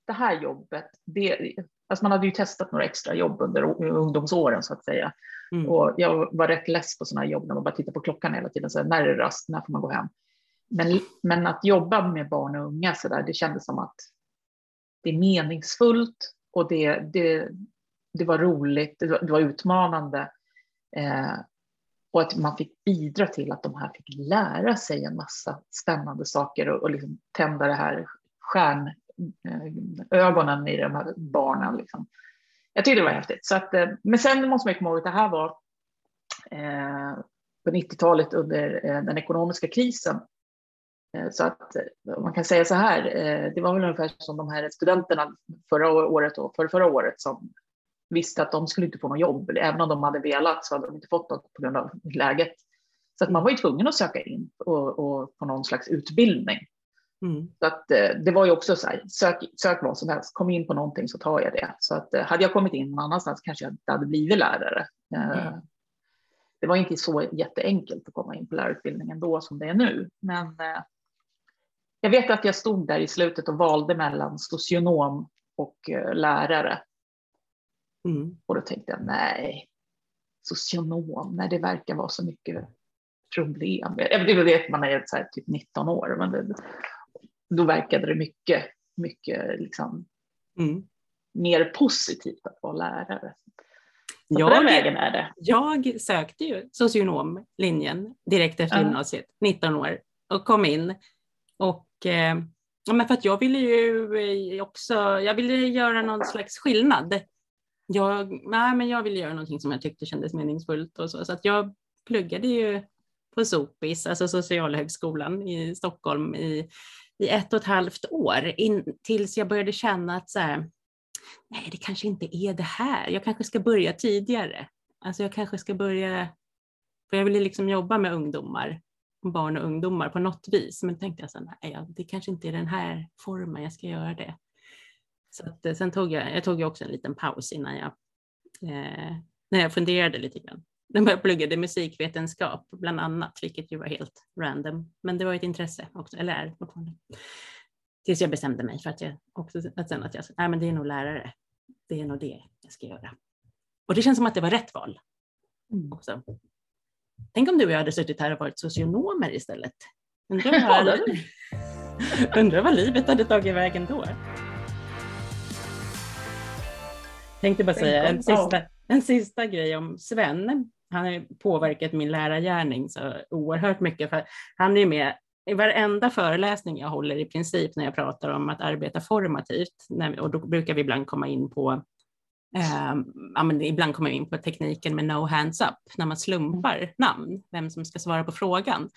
det här jobbet, det, alltså man hade ju testat några extra jobb under ungdomsåren så att säga. Mm. Och jag var rätt less på sådana jobb när man bara tittar på klockan hela tiden, så när är det rast, när får man gå hem? Men, men att jobba med barn och unga så där, det kändes som att det är meningsfullt och det, det, det var roligt, det var, det var utmanande. Eh, och att man fick bidra till att de här fick lära sig en massa spännande saker och, och liksom tända det här stjärnögonen eh, i de här barnen. Liksom. Jag tyckte det var häftigt. Så att, eh, men sen måste man komma ihåg att det här var eh, på 90-talet under eh, den ekonomiska krisen. Eh, så att eh, man kan säga så här, eh, det var väl ungefär som de här studenterna förra året och för förra året som visste att de skulle inte få något jobb. Även om de hade velat så hade de inte fått något på grund av läget. Så att man var ju tvungen att söka in och, och på någon slags utbildning. Mm. Så att, det var ju också så här, sök, sök vad som helst, kom in på någonting så tar jag det. Så att hade jag kommit in någon annanstans kanske jag inte hade blivit lärare. Mm. Det var inte så jätteenkelt att komma in på lärarutbildningen då som det är nu. Men jag vet att jag stod där i slutet och valde mellan socionom och eh, lärare. Mm. Och då tänkte jag, nej, socionom, nej det verkar vara så mycket problem. Det vet man är så här, typ 19 år, men det, då verkade det mycket, mycket liksom mm. mer positivt att vara lärare. Så jag, på den vägen är det. Jag sökte ju socionomlinjen direkt efter ja. gymnasiet, 19 år, och kom in. Och eh, Eh, ja, men för att jag ville ju eh, också, jag ville göra någon slags skillnad. Jag, nej, men jag ville göra någonting som jag tyckte kändes meningsfullt och så, så att jag pluggade ju på SOPIS, alltså Socialhögskolan i Stockholm i, i ett och ett halvt år in, tills jag började känna att så här, nej, det kanske inte är det här. Jag kanske ska börja tidigare. Alltså jag kanske ska börja, för jag ville liksom jobba med ungdomar barn och ungdomar på något vis. Men tänkte jag så nej, det kanske inte är den här formen jag ska göra det. Så att, eh, sen tog jag, jag tog också en liten paus innan jag, eh, när jag funderade lite grann. Jag pluggade musikvetenskap bland annat, vilket ju var helt random. Men det var ett intresse också, eller är fortfarande. Tills jag bestämde mig för att jag också, att sen att jag, nej men det är nog lärare. Det är nog det jag ska göra. Och det känns som att det var rätt val. Mm. Också. Tänk om du och jag hade suttit här och varit socionomer istället. Undrar vad, undrar vad livet hade tagit vägen då. Tänkte bara säga en sista, en sista grej om Sven. Han har påverkat min lärargärning så oerhört mycket. För han är med i varenda föreläsning jag håller i princip när jag pratar om att arbeta formativt. Och då brukar vi ibland komma in på Eh, ja, men ibland kommer vi in på tekniken med no hands up, när man slumpar namn, vem som ska svara på frågan.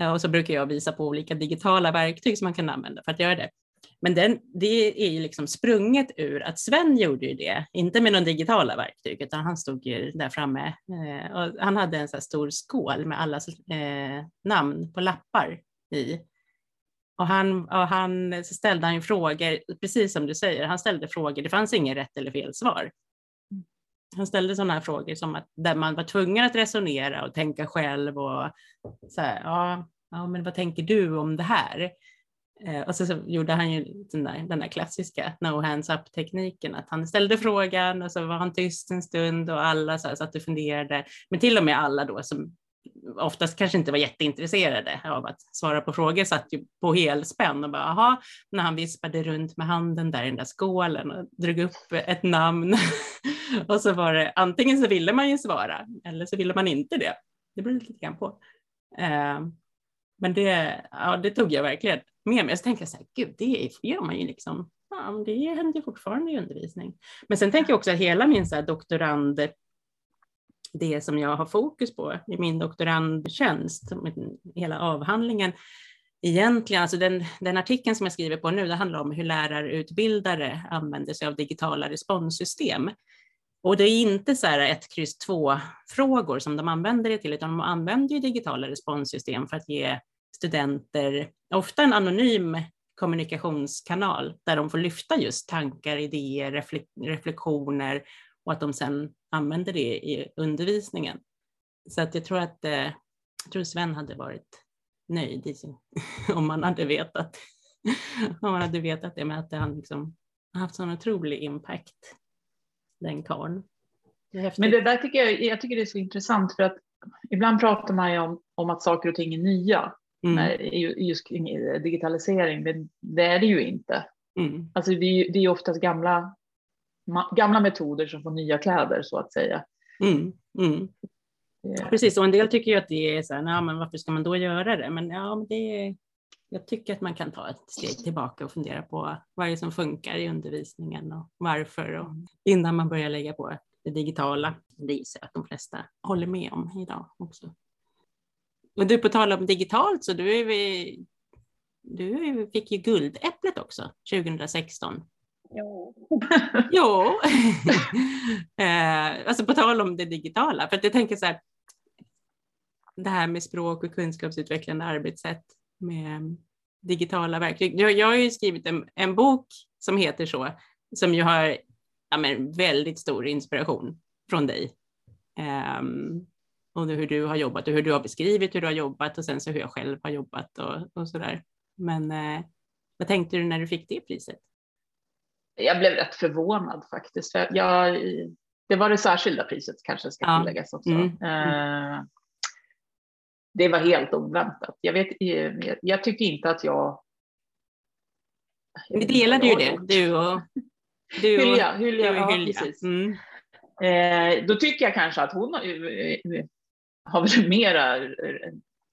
Eh, och så brukar jag visa på olika digitala verktyg som man kan använda för att göra det. Men den, det är ju liksom sprunget ur att Sven gjorde ju det, inte med någon digitala verktyg, utan han stod ju där framme eh, och han hade en så stor skål med allas eh, namn på lappar i. Och han, och han ställde han frågor, precis som du säger, han ställde frågor, det fanns inget rätt eller fel svar. Han ställde sådana här frågor som att där man var tvungen att resonera och tänka själv och så här, ja, ja men vad tänker du om det här? Eh, och så, så, gjorde han ju den där, den där klassiska no hands up tekniken, att han ställde frågan och så var han tyst en stund och alla så här, satt och funderade, men till och med alla då som oftast kanske inte var jätteintresserade av att svara på frågor satt ju på helspänn och bara aha, när han vispade runt med handen där i den där skålen och drog upp ett namn och så var det antingen så ville man ju svara eller så ville man inte det. Det beror lite grann på. Eh, men det, ja, det tog jag verkligen med mig. Så tänkte jag så här, gud, det gör man ju liksom. Ja, det händer fortfarande i undervisning. Men sen tänker jag också att hela min så här doktorand det som jag har fokus på i min doktorandtjänst, hela avhandlingen. Egentligen, alltså den, den artikeln som jag skriver på nu, det handlar om hur lärarutbildare använder sig av digitala responssystem. Och det är inte så här ett kryss två frågor som de använder det till, utan de använder ju digitala responssystem för att ge studenter, ofta en anonym kommunikationskanal där de får lyfta just tankar, idéer, reflektioner och att de sedan använder det i undervisningen. Så att jag tror att eh, jag tror Sven hade varit nöjd i sin, om man hade vetat om man hade vetat det med att han liksom haft sån otrolig impact, den karln. Men det där tycker jag, jag tycker det är så intressant för att ibland pratar man ju om, om att saker och ting är nya, mm. när, just kring digitalisering, men det är det ju inte. Mm. Alltså det är ju oftast gamla gamla metoder som får nya kläder så att säga. Mm, mm. Yeah. Precis, och en del tycker ju att det är så här, nej, men varför ska man då göra det? Men ja, men det jag tycker att man kan ta ett steg tillbaka och fundera på vad det är som funkar i undervisningen och varför och innan man börjar lägga på det digitala. Det gissar att de flesta håller med om idag också. Och du, på tal om digitalt, så du, är vi, du fick ju Guldäpplet också 2016. Jo. jo. eh, alltså på tal om det digitala, för att jag tänker så här, det här med språk och kunskapsutvecklande arbetssätt med digitala verktyg. Jag, jag har ju skrivit en, en bok som heter så, som ju har ja, men, väldigt stor inspiration från dig. Um, och hur du har jobbat och hur du har beskrivit hur du har jobbat och sen så hur jag själv har jobbat och, och så där. Men eh, vad tänkte du när du fick det priset? Jag blev rätt förvånad faktiskt. För jag, det var det särskilda priset kanske ska ja. tilläggas också. Mm. Uh, det var helt oväntat. Jag, vet, jag, jag tyckte inte att jag... Vi delade ju det, du och... Du och Hylja, Hylja, du och Hylja. Ja, precis. Mm. Eh, då tycker jag kanske att hon har, har väl mera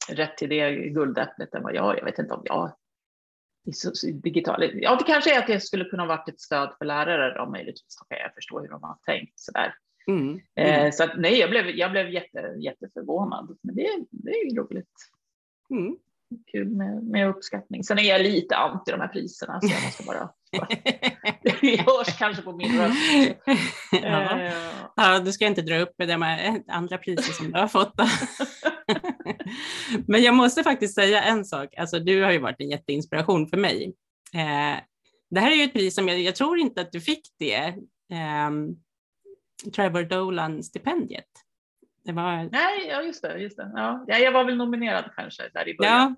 rätt till det guldäpplet än vad jag Jag vet inte om jag digital. Ja, det kanske är att det skulle kunna varit ett stöd för lärare då möjligtvis. Okay, jag förstår hur de har tänkt sådär. Mm. Mm. Eh, så att, nej, jag blev, jag blev jätte, jätteförvånad. Men det, det är ju roligt. Mm. Kul med, med uppskattning. Sen är jag lite anti de här priserna så jag måste bara det hörs kanske på min röst. Ja. Uh, ja, du ska inte dra upp med de andra priser som du har fått. Men jag måste faktiskt säga en sak. Alltså, du har ju varit en jätteinspiration för mig. Eh, det här är ju ett pris som jag, jag tror inte att du fick det. Eh, Trevor Dolan-stipendiet. Det var... Nej, ja, just det. Just det. Ja, jag var väl nominerad kanske där i början. Ja,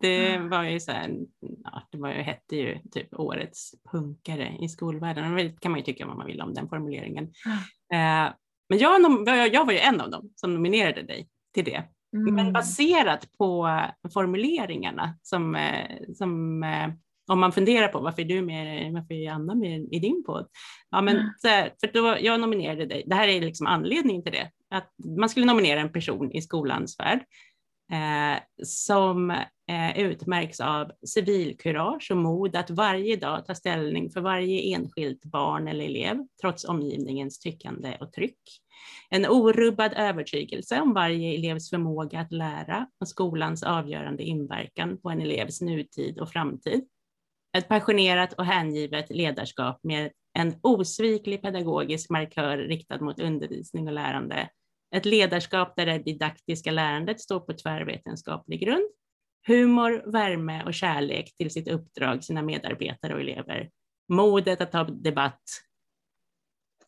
det var ju så här, ja, det var ju, hette ju typ årets punkare i skolvärlden. Det kan man ju tycka vad man vill om den formuleringen. Mm. Eh, men jag, jag var ju en av dem som nominerade dig till det. Mm. Men baserat på formuleringarna som, eh, som eh, om man funderar på varför är du med, varför är Anna med i din podd? Ja, men mm. för då, jag nominerade dig, det här är liksom anledningen till det, att man skulle nominera en person i skolans värld eh, som eh, utmärks av civilkurage och mod att varje dag ta ställning för varje enskilt barn eller elev, trots omgivningens tyckande och tryck. En orubbad övertygelse om varje elevs förmåga att lära och skolans avgörande inverkan på en elevs nutid och framtid. Ett passionerat och hängivet ledarskap med en osviklig pedagogisk markör riktad mot undervisning och lärande ett ledarskap där det didaktiska lärandet står på tvärvetenskaplig grund. Humor, värme och kärlek till sitt uppdrag, sina medarbetare och elever. Modet att ta debatt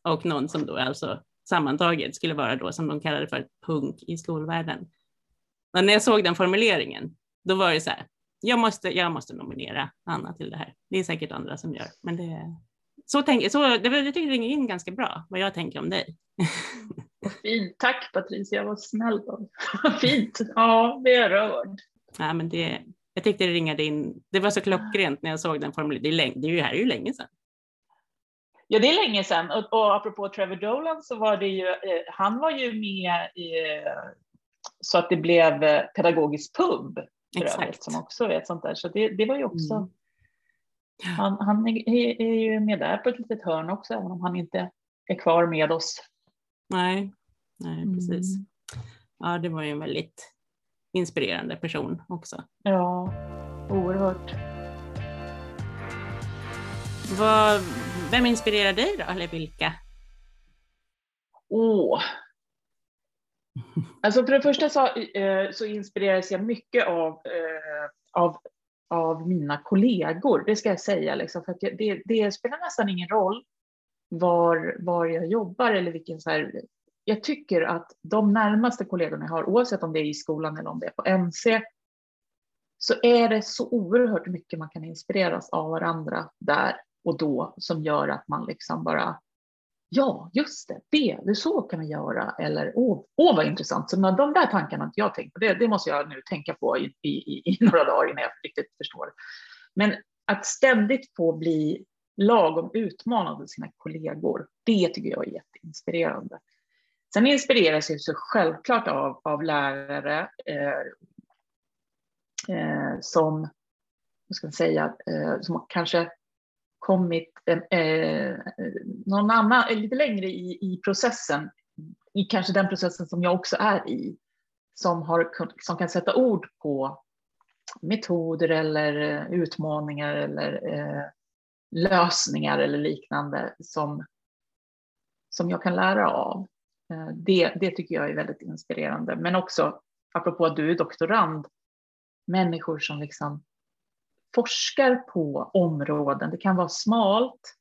och någon som då alltså sammantaget skulle vara då som de kallade för punk i skolvärlden. Men när jag såg den formuleringen, då var det så här, jag måste, jag måste nominera Anna till det här. Det är säkert andra som gör, men det, så tänk, så, det, det tycker ringer in ganska bra vad jag tänker om dig. Fint, tack Patricia, vad snällt. Fint, ja, vi är rörd. Ja, men det, jag tyckte det ringade in, det var så klockrent när jag såg den formuleringen, det, är ju, här är ju länge sedan. Ja, det är länge sedan och, och apropå Trevor Dolan så var det ju, eh, han var ju med i, så att det blev eh, pedagogisk pub för övrigt, som också är ett sånt där, så det, det var ju också mm. Han, han är, är, ju med där på ett litet hörn också, även om han inte är kvar med oss. Nej, nej precis. Mm. Ja, det var ju en väldigt inspirerande person också. Ja, oerhört. Vad, vem inspirerar dig då, eller vilka? Åh. Alltså för det första så, eh, så inspireras jag mycket av, eh, av av mina kollegor, det ska jag säga, liksom, för att det, det, spelar nästan ingen roll var, var jag jobbar eller vilken så här, jag tycker att de närmaste kollegorna jag har, oavsett om det är i skolan eller om det är på MC, så är det så oerhört mycket man kan inspireras av varandra där och då som gör att man liksom bara ja, just det, det, det så kan vi göra. Eller åh, åh vad intressant. Så de där tankarna har inte jag tänkt på. Det, det måste jag nu tänka på i, i, i några dagar innan jag riktigt förstår. Men att ständigt få bli lagom utmanad av sina kollegor, det tycker jag är jätteinspirerande. Sen inspireras jag så självklart av, av lärare eh, eh, som, vad ska man säga, eh, som kanske kommit eh, någon annan, eh, lite längre i, i processen, i kanske den processen som jag också är i, som, har, som kan sätta ord på metoder eller eh, utmaningar eller eh, lösningar eller liknande som, som jag kan lära av. Eh, det, det tycker jag är väldigt inspirerande. Men också, apropå att du är doktorand, människor som liksom forskar på områden. Det kan vara smalt,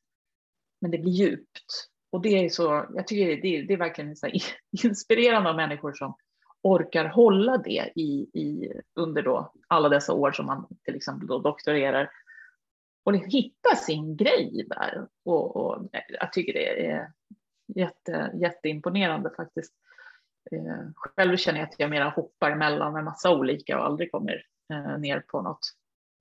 men det blir djupt. Och det är så, jag tycker det är, det är verkligen så inspirerande av människor som orkar hålla det i, i, under då alla dessa år som man till exempel då doktorerar och liksom hitta sin grej där. Och, och jag tycker det är jätte, jätteimponerande faktiskt. Eh, själv känner jag att jag mera hoppar mellan en massa olika och aldrig kommer eh, ner på något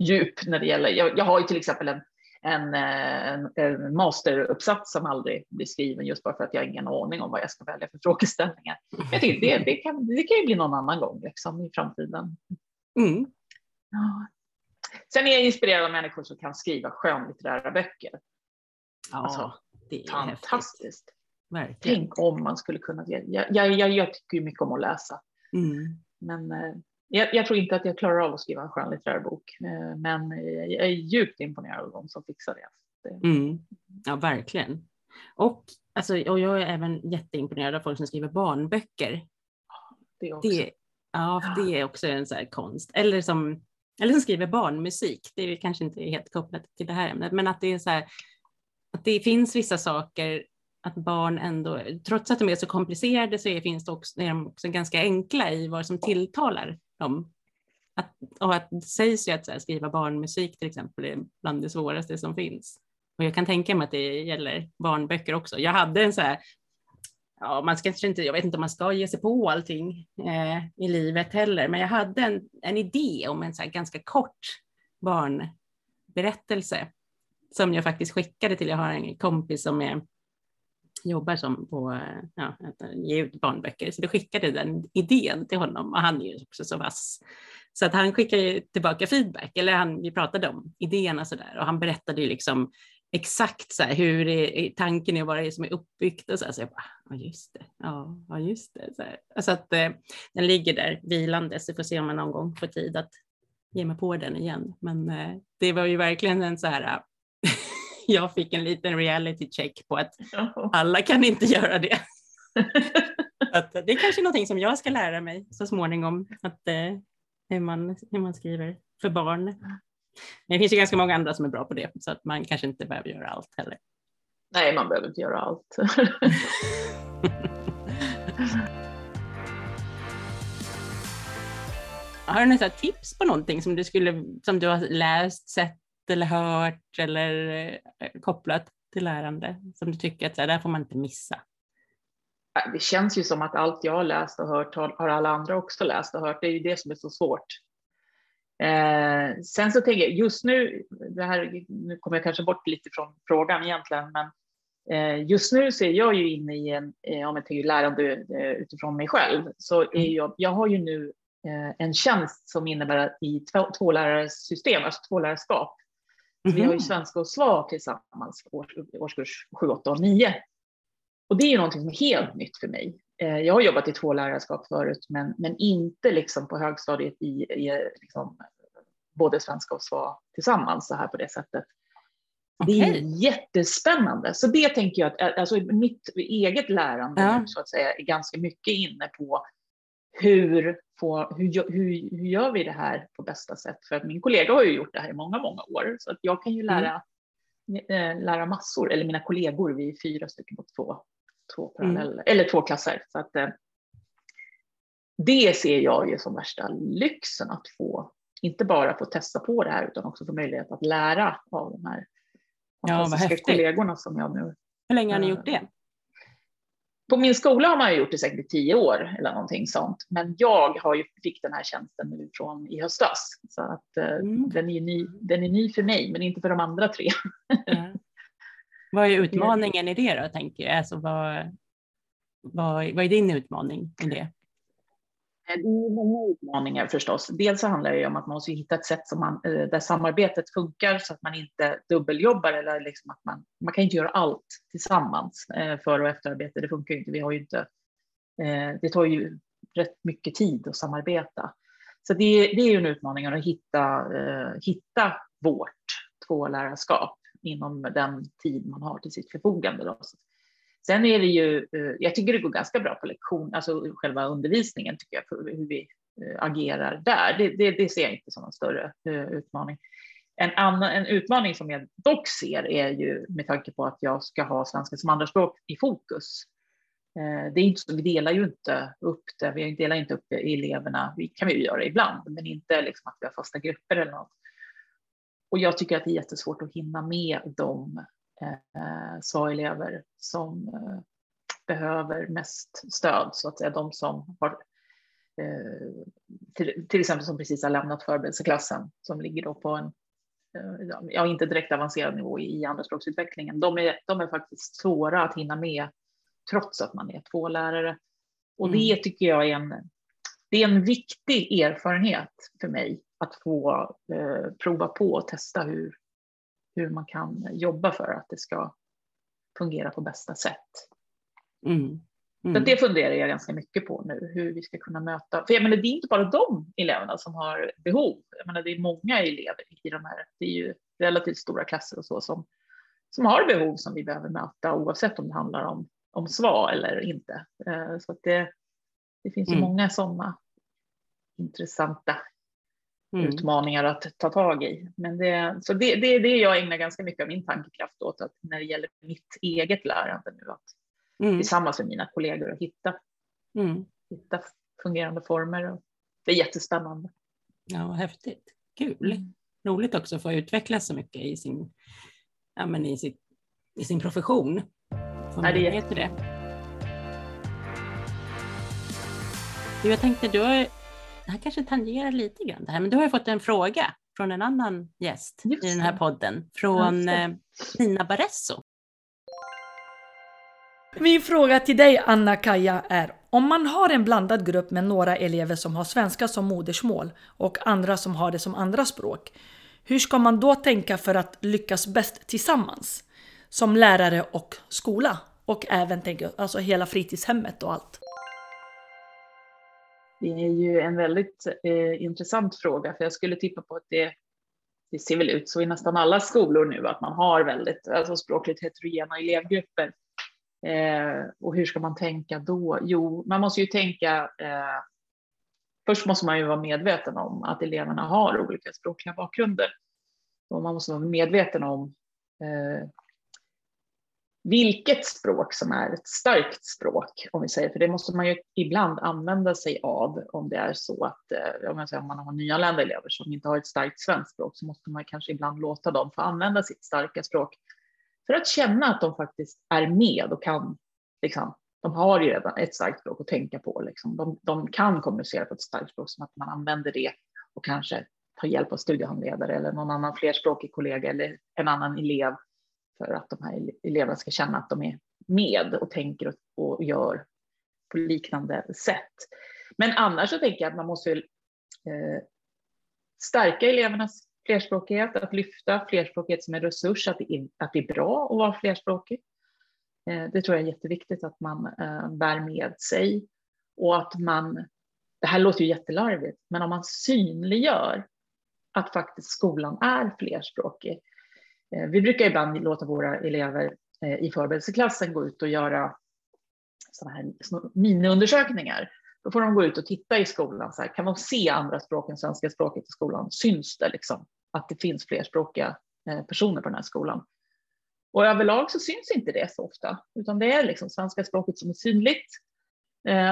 djup när det gäller, jag, jag har ju till exempel en, en, en, en, masteruppsats som aldrig blir skriven just bara för att jag har ingen aning om vad jag ska välja för frågeställningar. Jag tycker det, det, kan, det kan ju bli någon annan gång liksom, i framtiden. Mm. Ja. Sen är jag inspirerad av människor som kan skriva skönlitterära böcker. Ja, alltså, det är fantastiskt. Tänk om man skulle kunna, jag, jag, jag, jag tycker mycket om att läsa. Mm. Men eh, jag, jag, tror inte att jag klarar av att skriva en skönlitterär bok, eh, men jag är djupt imponerad av de som fixar det. Mm. Ja, verkligen. Och, alltså, och jag är även jätteimponerad av folk som skriver barnböcker. Det, också. det Ja, det är också en så här konst. Eller som, eller som skriver barnmusik, det är kanske inte helt kopplat till det här ämnet, men att det är så här, att det finns vissa saker att barn ändå, trots att de är så komplicerade så är, finns det också, är de också ganska enkla i vad som tilltalar dem. Att, och att det sägs ju att här, skriva barnmusik till exempel är bland det svåraste som finns. Och jag kan tänka mig att det gäller barnböcker också. Jag hade en så här, ja, man ska inte, jag vet inte om man ska ge sig på allting eh, i livet heller, men jag hade en, en idé om en så ganska kort barnberättelse som jag faktiskt skickade till, jag har en kompis som är, jobbar som på, ja, att ge ut barnböcker, så då skickade den idén till honom och han är ju också så vass. Så att han skickade tillbaka feedback, eller han, vi pratade om idéerna så där och han berättade ju liksom exakt så här, hur är, tanken är, vad det är som är uppbyggt och så, här, så jag bara, ja just det, ja, ja just det. Så, här. alltså att eh, den ligger där vilande, så får se om man någon gång får tid att ge mig på den igen. Men eh, det var ju verkligen en så här, jag fick en liten reality check på att alla kan inte göra det. att det är kanske någonting som jag ska lära mig så småningom, att, eh, hur, man, hur man skriver för barn. Men det finns ju ganska många andra som är bra på det, så att man kanske inte behöver göra allt heller. Nej, man behöver inte göra allt. har du några tips på någonting som du, skulle, som du har läst, sett eller hört eller eh, kopplat till lärande som du tycker att så här, där får man inte missa? Det känns ju som att allt jag har läst och hört har alla andra också läst och hört. Det är ju det som är så svårt. Eh, sen så tänker jag just nu, det här, nu kommer jag kanske bort lite från frågan egentligen, men eh, just nu så är jag ju inne i en, eh, om jag tänker lärande eh, utifrån mig själv, så är mm. jag, jag har ju nu eh, en tjänst som innebär att i två, tvålärarsystem, alltså tvålärarskap. Mm. Vi har ju mhm. svenska och SVA tillsammans, års, årskurs 7, 8 och 9. Och det är ju någonting som är helt nytt för mig. Eh, jag har jobbat i två lärarskap förut, men, men inte liksom på högstadiet i, i liksom, både svenska och SVA tillsammans så här på det sättet. Okay. Det är jättespännande. Så det tänker jag att alltså, mitt eget lärande ja. så att säga är ganska mycket inne på hur, få, hur, hur, hur gör vi det här på bästa sätt? För att min kollega har ju gjort det här i många, många år så att jag kan ju lära, mm. lära massor, eller mina kollegor, vi är fyra stycken på två två paralleller, mm. eller två klasser. Så att, eh, det ser jag ju som värsta lyxen att få, inte bara få testa på det här utan också få möjlighet att lära av de här fantastiska ja, kollegorna som jag nu. Hur länge har ni gjort det? På min skola har man ju gjort det säkert i tio år eller någonting sånt. Men jag har ju fick den här tjänsten nu från i höstas. Så att eh, mm. den, är ny, den är ny för mig, men inte för de andra tre. Ja. Vad är utmaningen i det då, tänker jag? Alltså, vad, vad, vad är din utmaning i det? Eh, det är många utmaningar förstås. Dels så handlar det om att man måste hitta ett sätt som man, eh, där samarbetet funkar så att man inte dubbeljobbar eller liksom att man, man kan inte göra allt tillsammans. Eh, för och efterarbete, det funkar ju inte. Vi har ju inte, det tar ju rätt mycket tid att samarbeta. Så det, det är ju en utmaning att hitta, hitta vårt tvålärarskap inom den tid man har till sitt förfogande. Då. Sen är det ju, eh, jag tycker det går ganska bra på lektion, alltså själva undervisningen tycker jag, för hur vi eh, agerar där. Det, det, det ser jag inte som en större eh, utmaning. En, annan, en utmaning som jag dock ser är ju med tanke på att jag ska ha svenska som andraspråk i fokus. Det är inte så, vi delar ju inte upp det, vi delar inte upp eleverna, vi kan vi ju göra ibland, men inte liksom att vi har fasta grupper eller något. Och jag tycker att det är jättesvårt att hinna med de eh, SVA-elever som eh, behöver mest stöd, så att säga de som har eh, till, till, exempel som precis har lämnat förberedelseklassen som ligger då på en eh, ja, inte direkt avancerad nivå i, i andraspråksutvecklingen. De är, de är faktiskt svåra att hinna med trots att man är två lärare. Och mm. det tycker jag är en, det är en viktig erfarenhet för mig att få eh, prova på och testa hur, hur man kan jobba för att det ska fungera på bästa sätt. Mm. Mm. Så det funderar jag ganska mycket på nu, hur vi ska kunna möta, för jag menar, det är inte bara de eleverna som har behov, jag menar, det är många elever i de här, det är ju relativt stora klasser och så som, som har behov som vi behöver möta oavsett om det handlar om, om SVA eller inte. Eh, så det, det finns ju mm. många sådana intressanta mm. utmaningar att ta tag i. Men det, så det, det är det jag ägnar ganska mycket av min tankekraft åt, att när det gäller mitt eget lärande nu, att mm. tillsammans med mina kollegor att hitta, mm. hitta fungerande former. Och det är jättespännande. Ja, häftigt. Kul. Mm. Roligt också att få utvecklas så mycket i sin, ja, men i sitt, i sin profession. Som ja, det heter det. Du, jag tänkte, du har, det här kanske tangerar lite grann det här, men du har ju fått en fråga från en annan gäst Just i den här podden, från eh, Nina Baresso. Min fråga till dig Anna-Kaja är om man har en blandad grupp med några elever som har svenska som modersmål och andra som har det som andra språk. Hur ska man då tänka för att lyckas bäst tillsammans? Som lärare och skola och även tänka, alltså hela fritidshemmet och allt. Det är ju en väldigt eh, intressant fråga för jag skulle tippa på att det, det ser väl ut så i nästan alla skolor nu att man har väldigt alltså språkligt heterogena elevgrupper. Eh, och hur ska man tänka då? Jo, man måste ju tänka eh, Först måste man ju vara medveten om att eleverna har olika språkliga bakgrunder. Och man måste vara medveten om eh, vilket språk som är ett starkt språk, om vi säger, för det måste man ju ibland använda sig av om det är så att eh, om, om, säger, om man har nyanlända elever som inte har ett starkt svenskt språk så måste man kanske ibland låta dem få använda sitt starka språk för att känna att de faktiskt är med och kan, liksom, de har ju redan ett starkt språk att tänka på. Liksom. De, de kan kommunicera på ett starkt språk som att man använder det och kanske tar hjälp av studiehandledare eller någon annan flerspråkig kollega eller en annan elev för att de här eleverna ska känna att de är med och tänker och, gör på liknande sätt. Men annars så tänker jag att man måste eh, stärka elevernas flerspråkighet, att lyfta flerspråkighet som en resurs, att det är, att det är bra att vara flerspråkig. Eh, det tror jag är jätteviktigt att man eh, bär med sig och att man, det här låter ju jättelarvigt, men om man synliggör att faktiskt skolan är flerspråkig. Eh, vi brukar ibland låta våra elever eh, i förberedelseklassen gå ut och göra sådana här miniundersökningar då får de gå ut och titta i skolan. Så här, kan de se andra språk än svenska språket i skolan? Syns det liksom att det finns flerspråkiga eh, personer på den här skolan? Och överlag så syns inte det så ofta, utan det är liksom svenska språket som är synligt.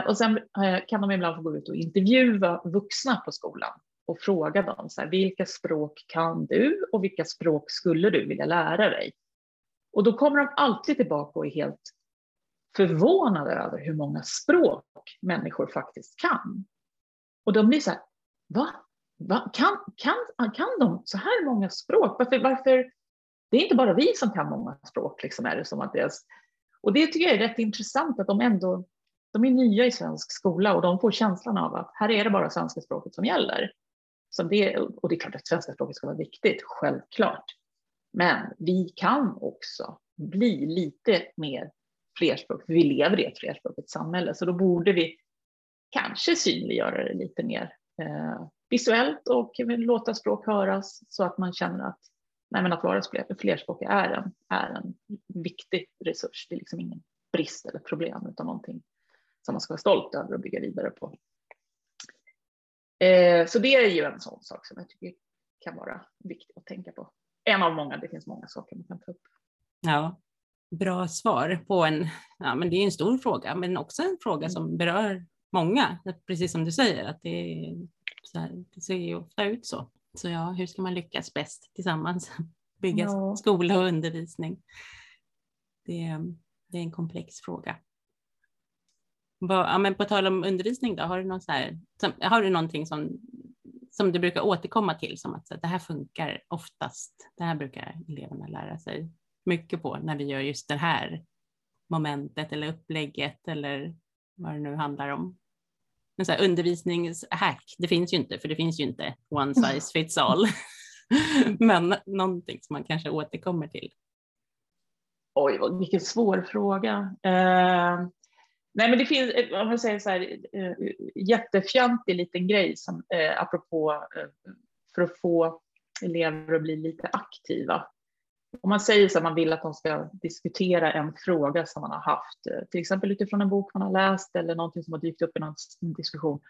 Och sen kan de ibland få gå ut och intervjua vuxna på skolan och fråga dem så här, vilka språk kan du och vilka språk skulle du vilja lära dig? Och då kommer de alltid tillbaka och är helt förvånade över hur många språk människor faktiskt kan. Och de blir så här, va? va? Kan, kan, kan de så här många språk? Varför, varför? Det är inte bara vi som kan många språk, liksom är det som att det. Och det tycker jag är rätt intressant att de ändå, de är nya i svensk skola och de får känslan av att här är det bara svenska språket som gäller. Så det, och det är klart att svenska språket ska vara viktigt, självklart. Men vi kan också bli lite mer flerspråk, för vi lever i ett flerspråkigt samhälle, så då borde vi kanske synliggöra det lite mer eh, visuellt och låta språk höras så att man känner att, nej, men att vara flerspråkig är en, är en viktig resurs. Det är liksom ingen brist eller problem utan någonting som man ska vara stolt över och bygga vidare på. Eh, så det är ju en sån sak som jag tycker kan vara viktig att tänka på. En av många, det finns många saker man kan ta upp. Ja, bra svar på en, ja men det är en stor fråga, men också en fråga mm. som berör många, precis som du säger, att det, här, det ser ju ofta ut så. Så ja, hur ska man lyckas bäst tillsammans? Bygga ja. skola och undervisning. Det, det är en komplex fråga. Ja, men på tal om undervisning då, har du, någon så här, har du någonting som, som du brukar återkomma till som att det här funkar oftast, det här brukar eleverna lära sig mycket på när vi gör just det här momentet eller upplägget eller vad det nu handlar om. En så här undervisningshack, det finns ju inte, för det finns ju inte one size fits all. Men någonting som man kanske återkommer till. Oj, vilken svår fråga. Eh, nej, men det finns, om man säger så här, uh, jättefjantig liten grej som, uh, apropå för att få elever att bli lite aktiva om man säger så att man vill att de ska diskutera en fråga som man har haft, eh, till exempel utifrån en bok man har läst eller någonting som har dykt upp i någon diskussion.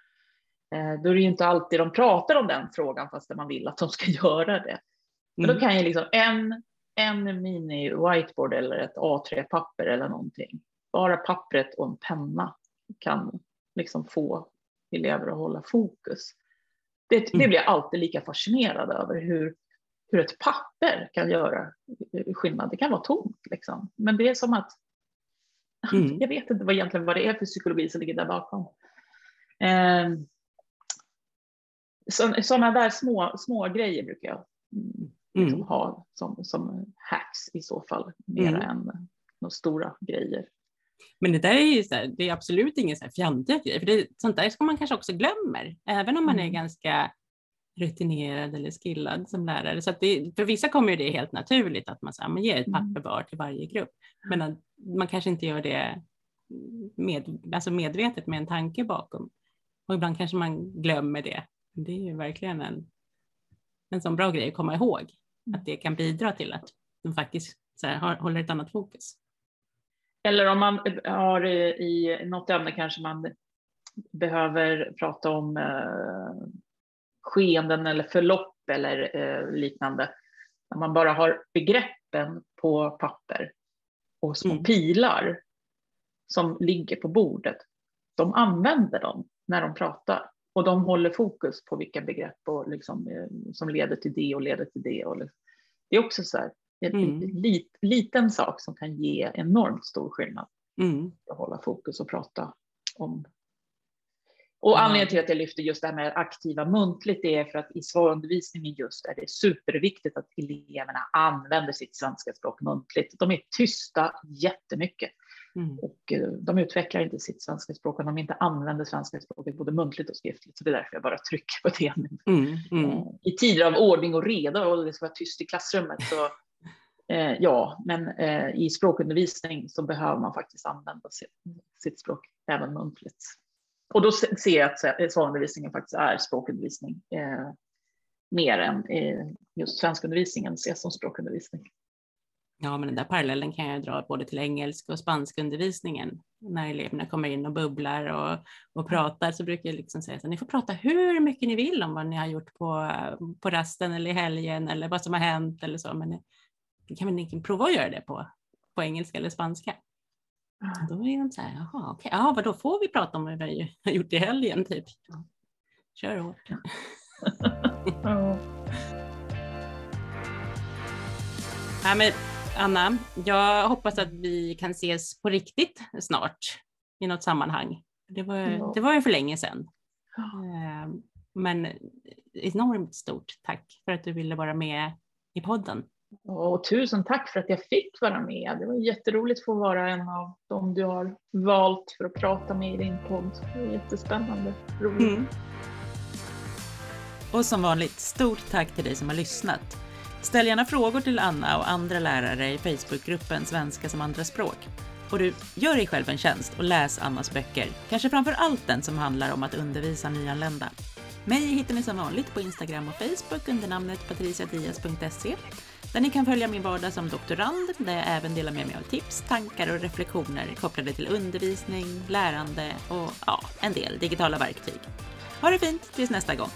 Eh, då är det ju inte alltid de pratar om den frågan fast man vill att de ska göra det. Men då mm. kan ju liksom en, en mini whiteboard eller ett A3-papper eller någonting, bara pappret och en penna kan liksom få elever att hålla fokus. Det, det mm. blir jag alltid lika fascinerad över hur, hur ett papper kan göra skillnad. Det kan vara tomt liksom, men det är som att mm. jag vet inte vad egentligen vad det är för psykologi som ligger där bakom. Eh, sådana där små, små grejer brukar jag liksom mm. ha som, som hacks i så fall, mer mm. än några stora grejer. Men det där är ju så här, det är absolut ingen så här fjantiga grej, för det, sånt där ska man kanske också glömmer, även om man är mm. ganska rutinerad eller skillad som lärare. Så det, för vissa kommer det helt naturligt att man, så här, man ger ett mm. papper var till varje grupp, men att man kanske inte gör det med, alltså medvetet med en tanke bakom. Och ibland kanske man glömmer det. Det är ju verkligen en, en sån bra grej att komma ihåg, att det kan bidra till att de faktiskt så här, håller ett annat fokus. Eller om man har i något ämne kanske man behöver prata om eh, skeenden eller förlopp eller eh, liknande. När man bara har begreppen på papper och små mm. pilar som ligger på bordet. De använder dem när de pratar och de håller fokus på vilka begrepp och liksom, eh, som leder till det och leder till det. Och liksom. det är också så här, en mm. lit, liten sak som kan ge enormt stor skillnad. Mm. Att hålla fokus och prata om. Och mm. anledningen till att jag lyfter just det här med aktiva muntligt är för att i svarundervisningen just är det superviktigt att eleverna använder sitt svenska språk muntligt. De är tysta jättemycket. Mm. Och eh, de utvecklar inte sitt svenska språk om de inte använder svenska språket både muntligt och skriftligt. Så det är därför jag bara trycker på det. Mm. Mm. Eh, I tider av ordning och reda och det ska vara tyst i klassrummet så Eh, ja, men eh, i språkundervisning så behöver man faktiskt använda sitt, sitt språk även muntligt. Och då ser jag att eh, svarundervisningen faktiskt är språkundervisning eh, mer än eh, just svenskundervisningen ses som språkundervisning. Ja, men den där parallellen kan jag dra både till engelska och spanskundervisningen. När eleverna kommer in och bubblar och, och pratar så brukar jag liksom säga att ni får prata hur mycket ni vill om vad ni har gjort på, på rasten eller i helgen eller vad som har hänt eller så. Men kan man prova att göra det på, på engelska eller spanska? Då är de så här, jaha, okej, okay. ja, vad då får vi prata om vad vi har gjort i helgen typ? Kör hårt. ja, men Anna, jag hoppas att vi kan ses på riktigt snart i något sammanhang. Det var, ja. det var ju för länge sedan. Ehm, men enormt stort tack för att du ville vara med i podden. Och tusen tack för att jag fick vara med. Det var jätteroligt att få vara en av dem du har valt för att prata med i din podd. Det jättespännande. Roligt. Mm. Och som vanligt, stort tack till dig som har lyssnat. Ställ gärna frågor till Anna och andra lärare i Facebookgruppen Svenska som andraspråk. Och du, gör dig själv en tjänst och läs Annas böcker. Kanske framför allt den som handlar om att undervisa nyanlända. Mig hittar ni som vanligt på Instagram och Facebook under namnet patriciadias.se där ni kan följa min vardag som doktorand, där jag även delar med mig av tips, tankar och reflektioner kopplade till undervisning, lärande och ja, en del digitala verktyg. Ha det fint tills nästa gång!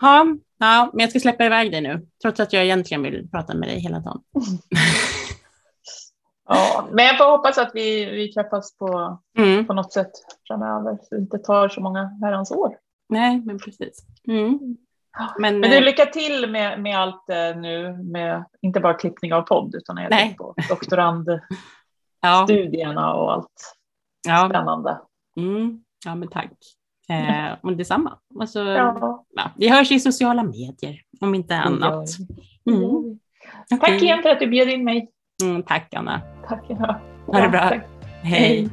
Ja, ja, men jag ska släppa iväg dig nu, trots att jag egentligen vill prata med dig hela dagen. ja, men jag får hoppas att vi, vi träffas på, Mm. på något sätt framöver, så det inte tar så många herrans år. Nej, men precis. Mm. Men, Men du, eh, lycka till med, med allt eh, nu, med inte bara klippning av podd, utan tänker på doktorandstudierna ja, och allt ja, spännande. mm, ja, men tack. Eh, och detsamma. Alltså, Ja, ja, vi hörs i sociala medier, om inte annat. Mm. Okej. Tack igen för att du bjöd in mig. Mm, tack Anna. Tack. Ja. Ha det bra. tack. Hej. Hej.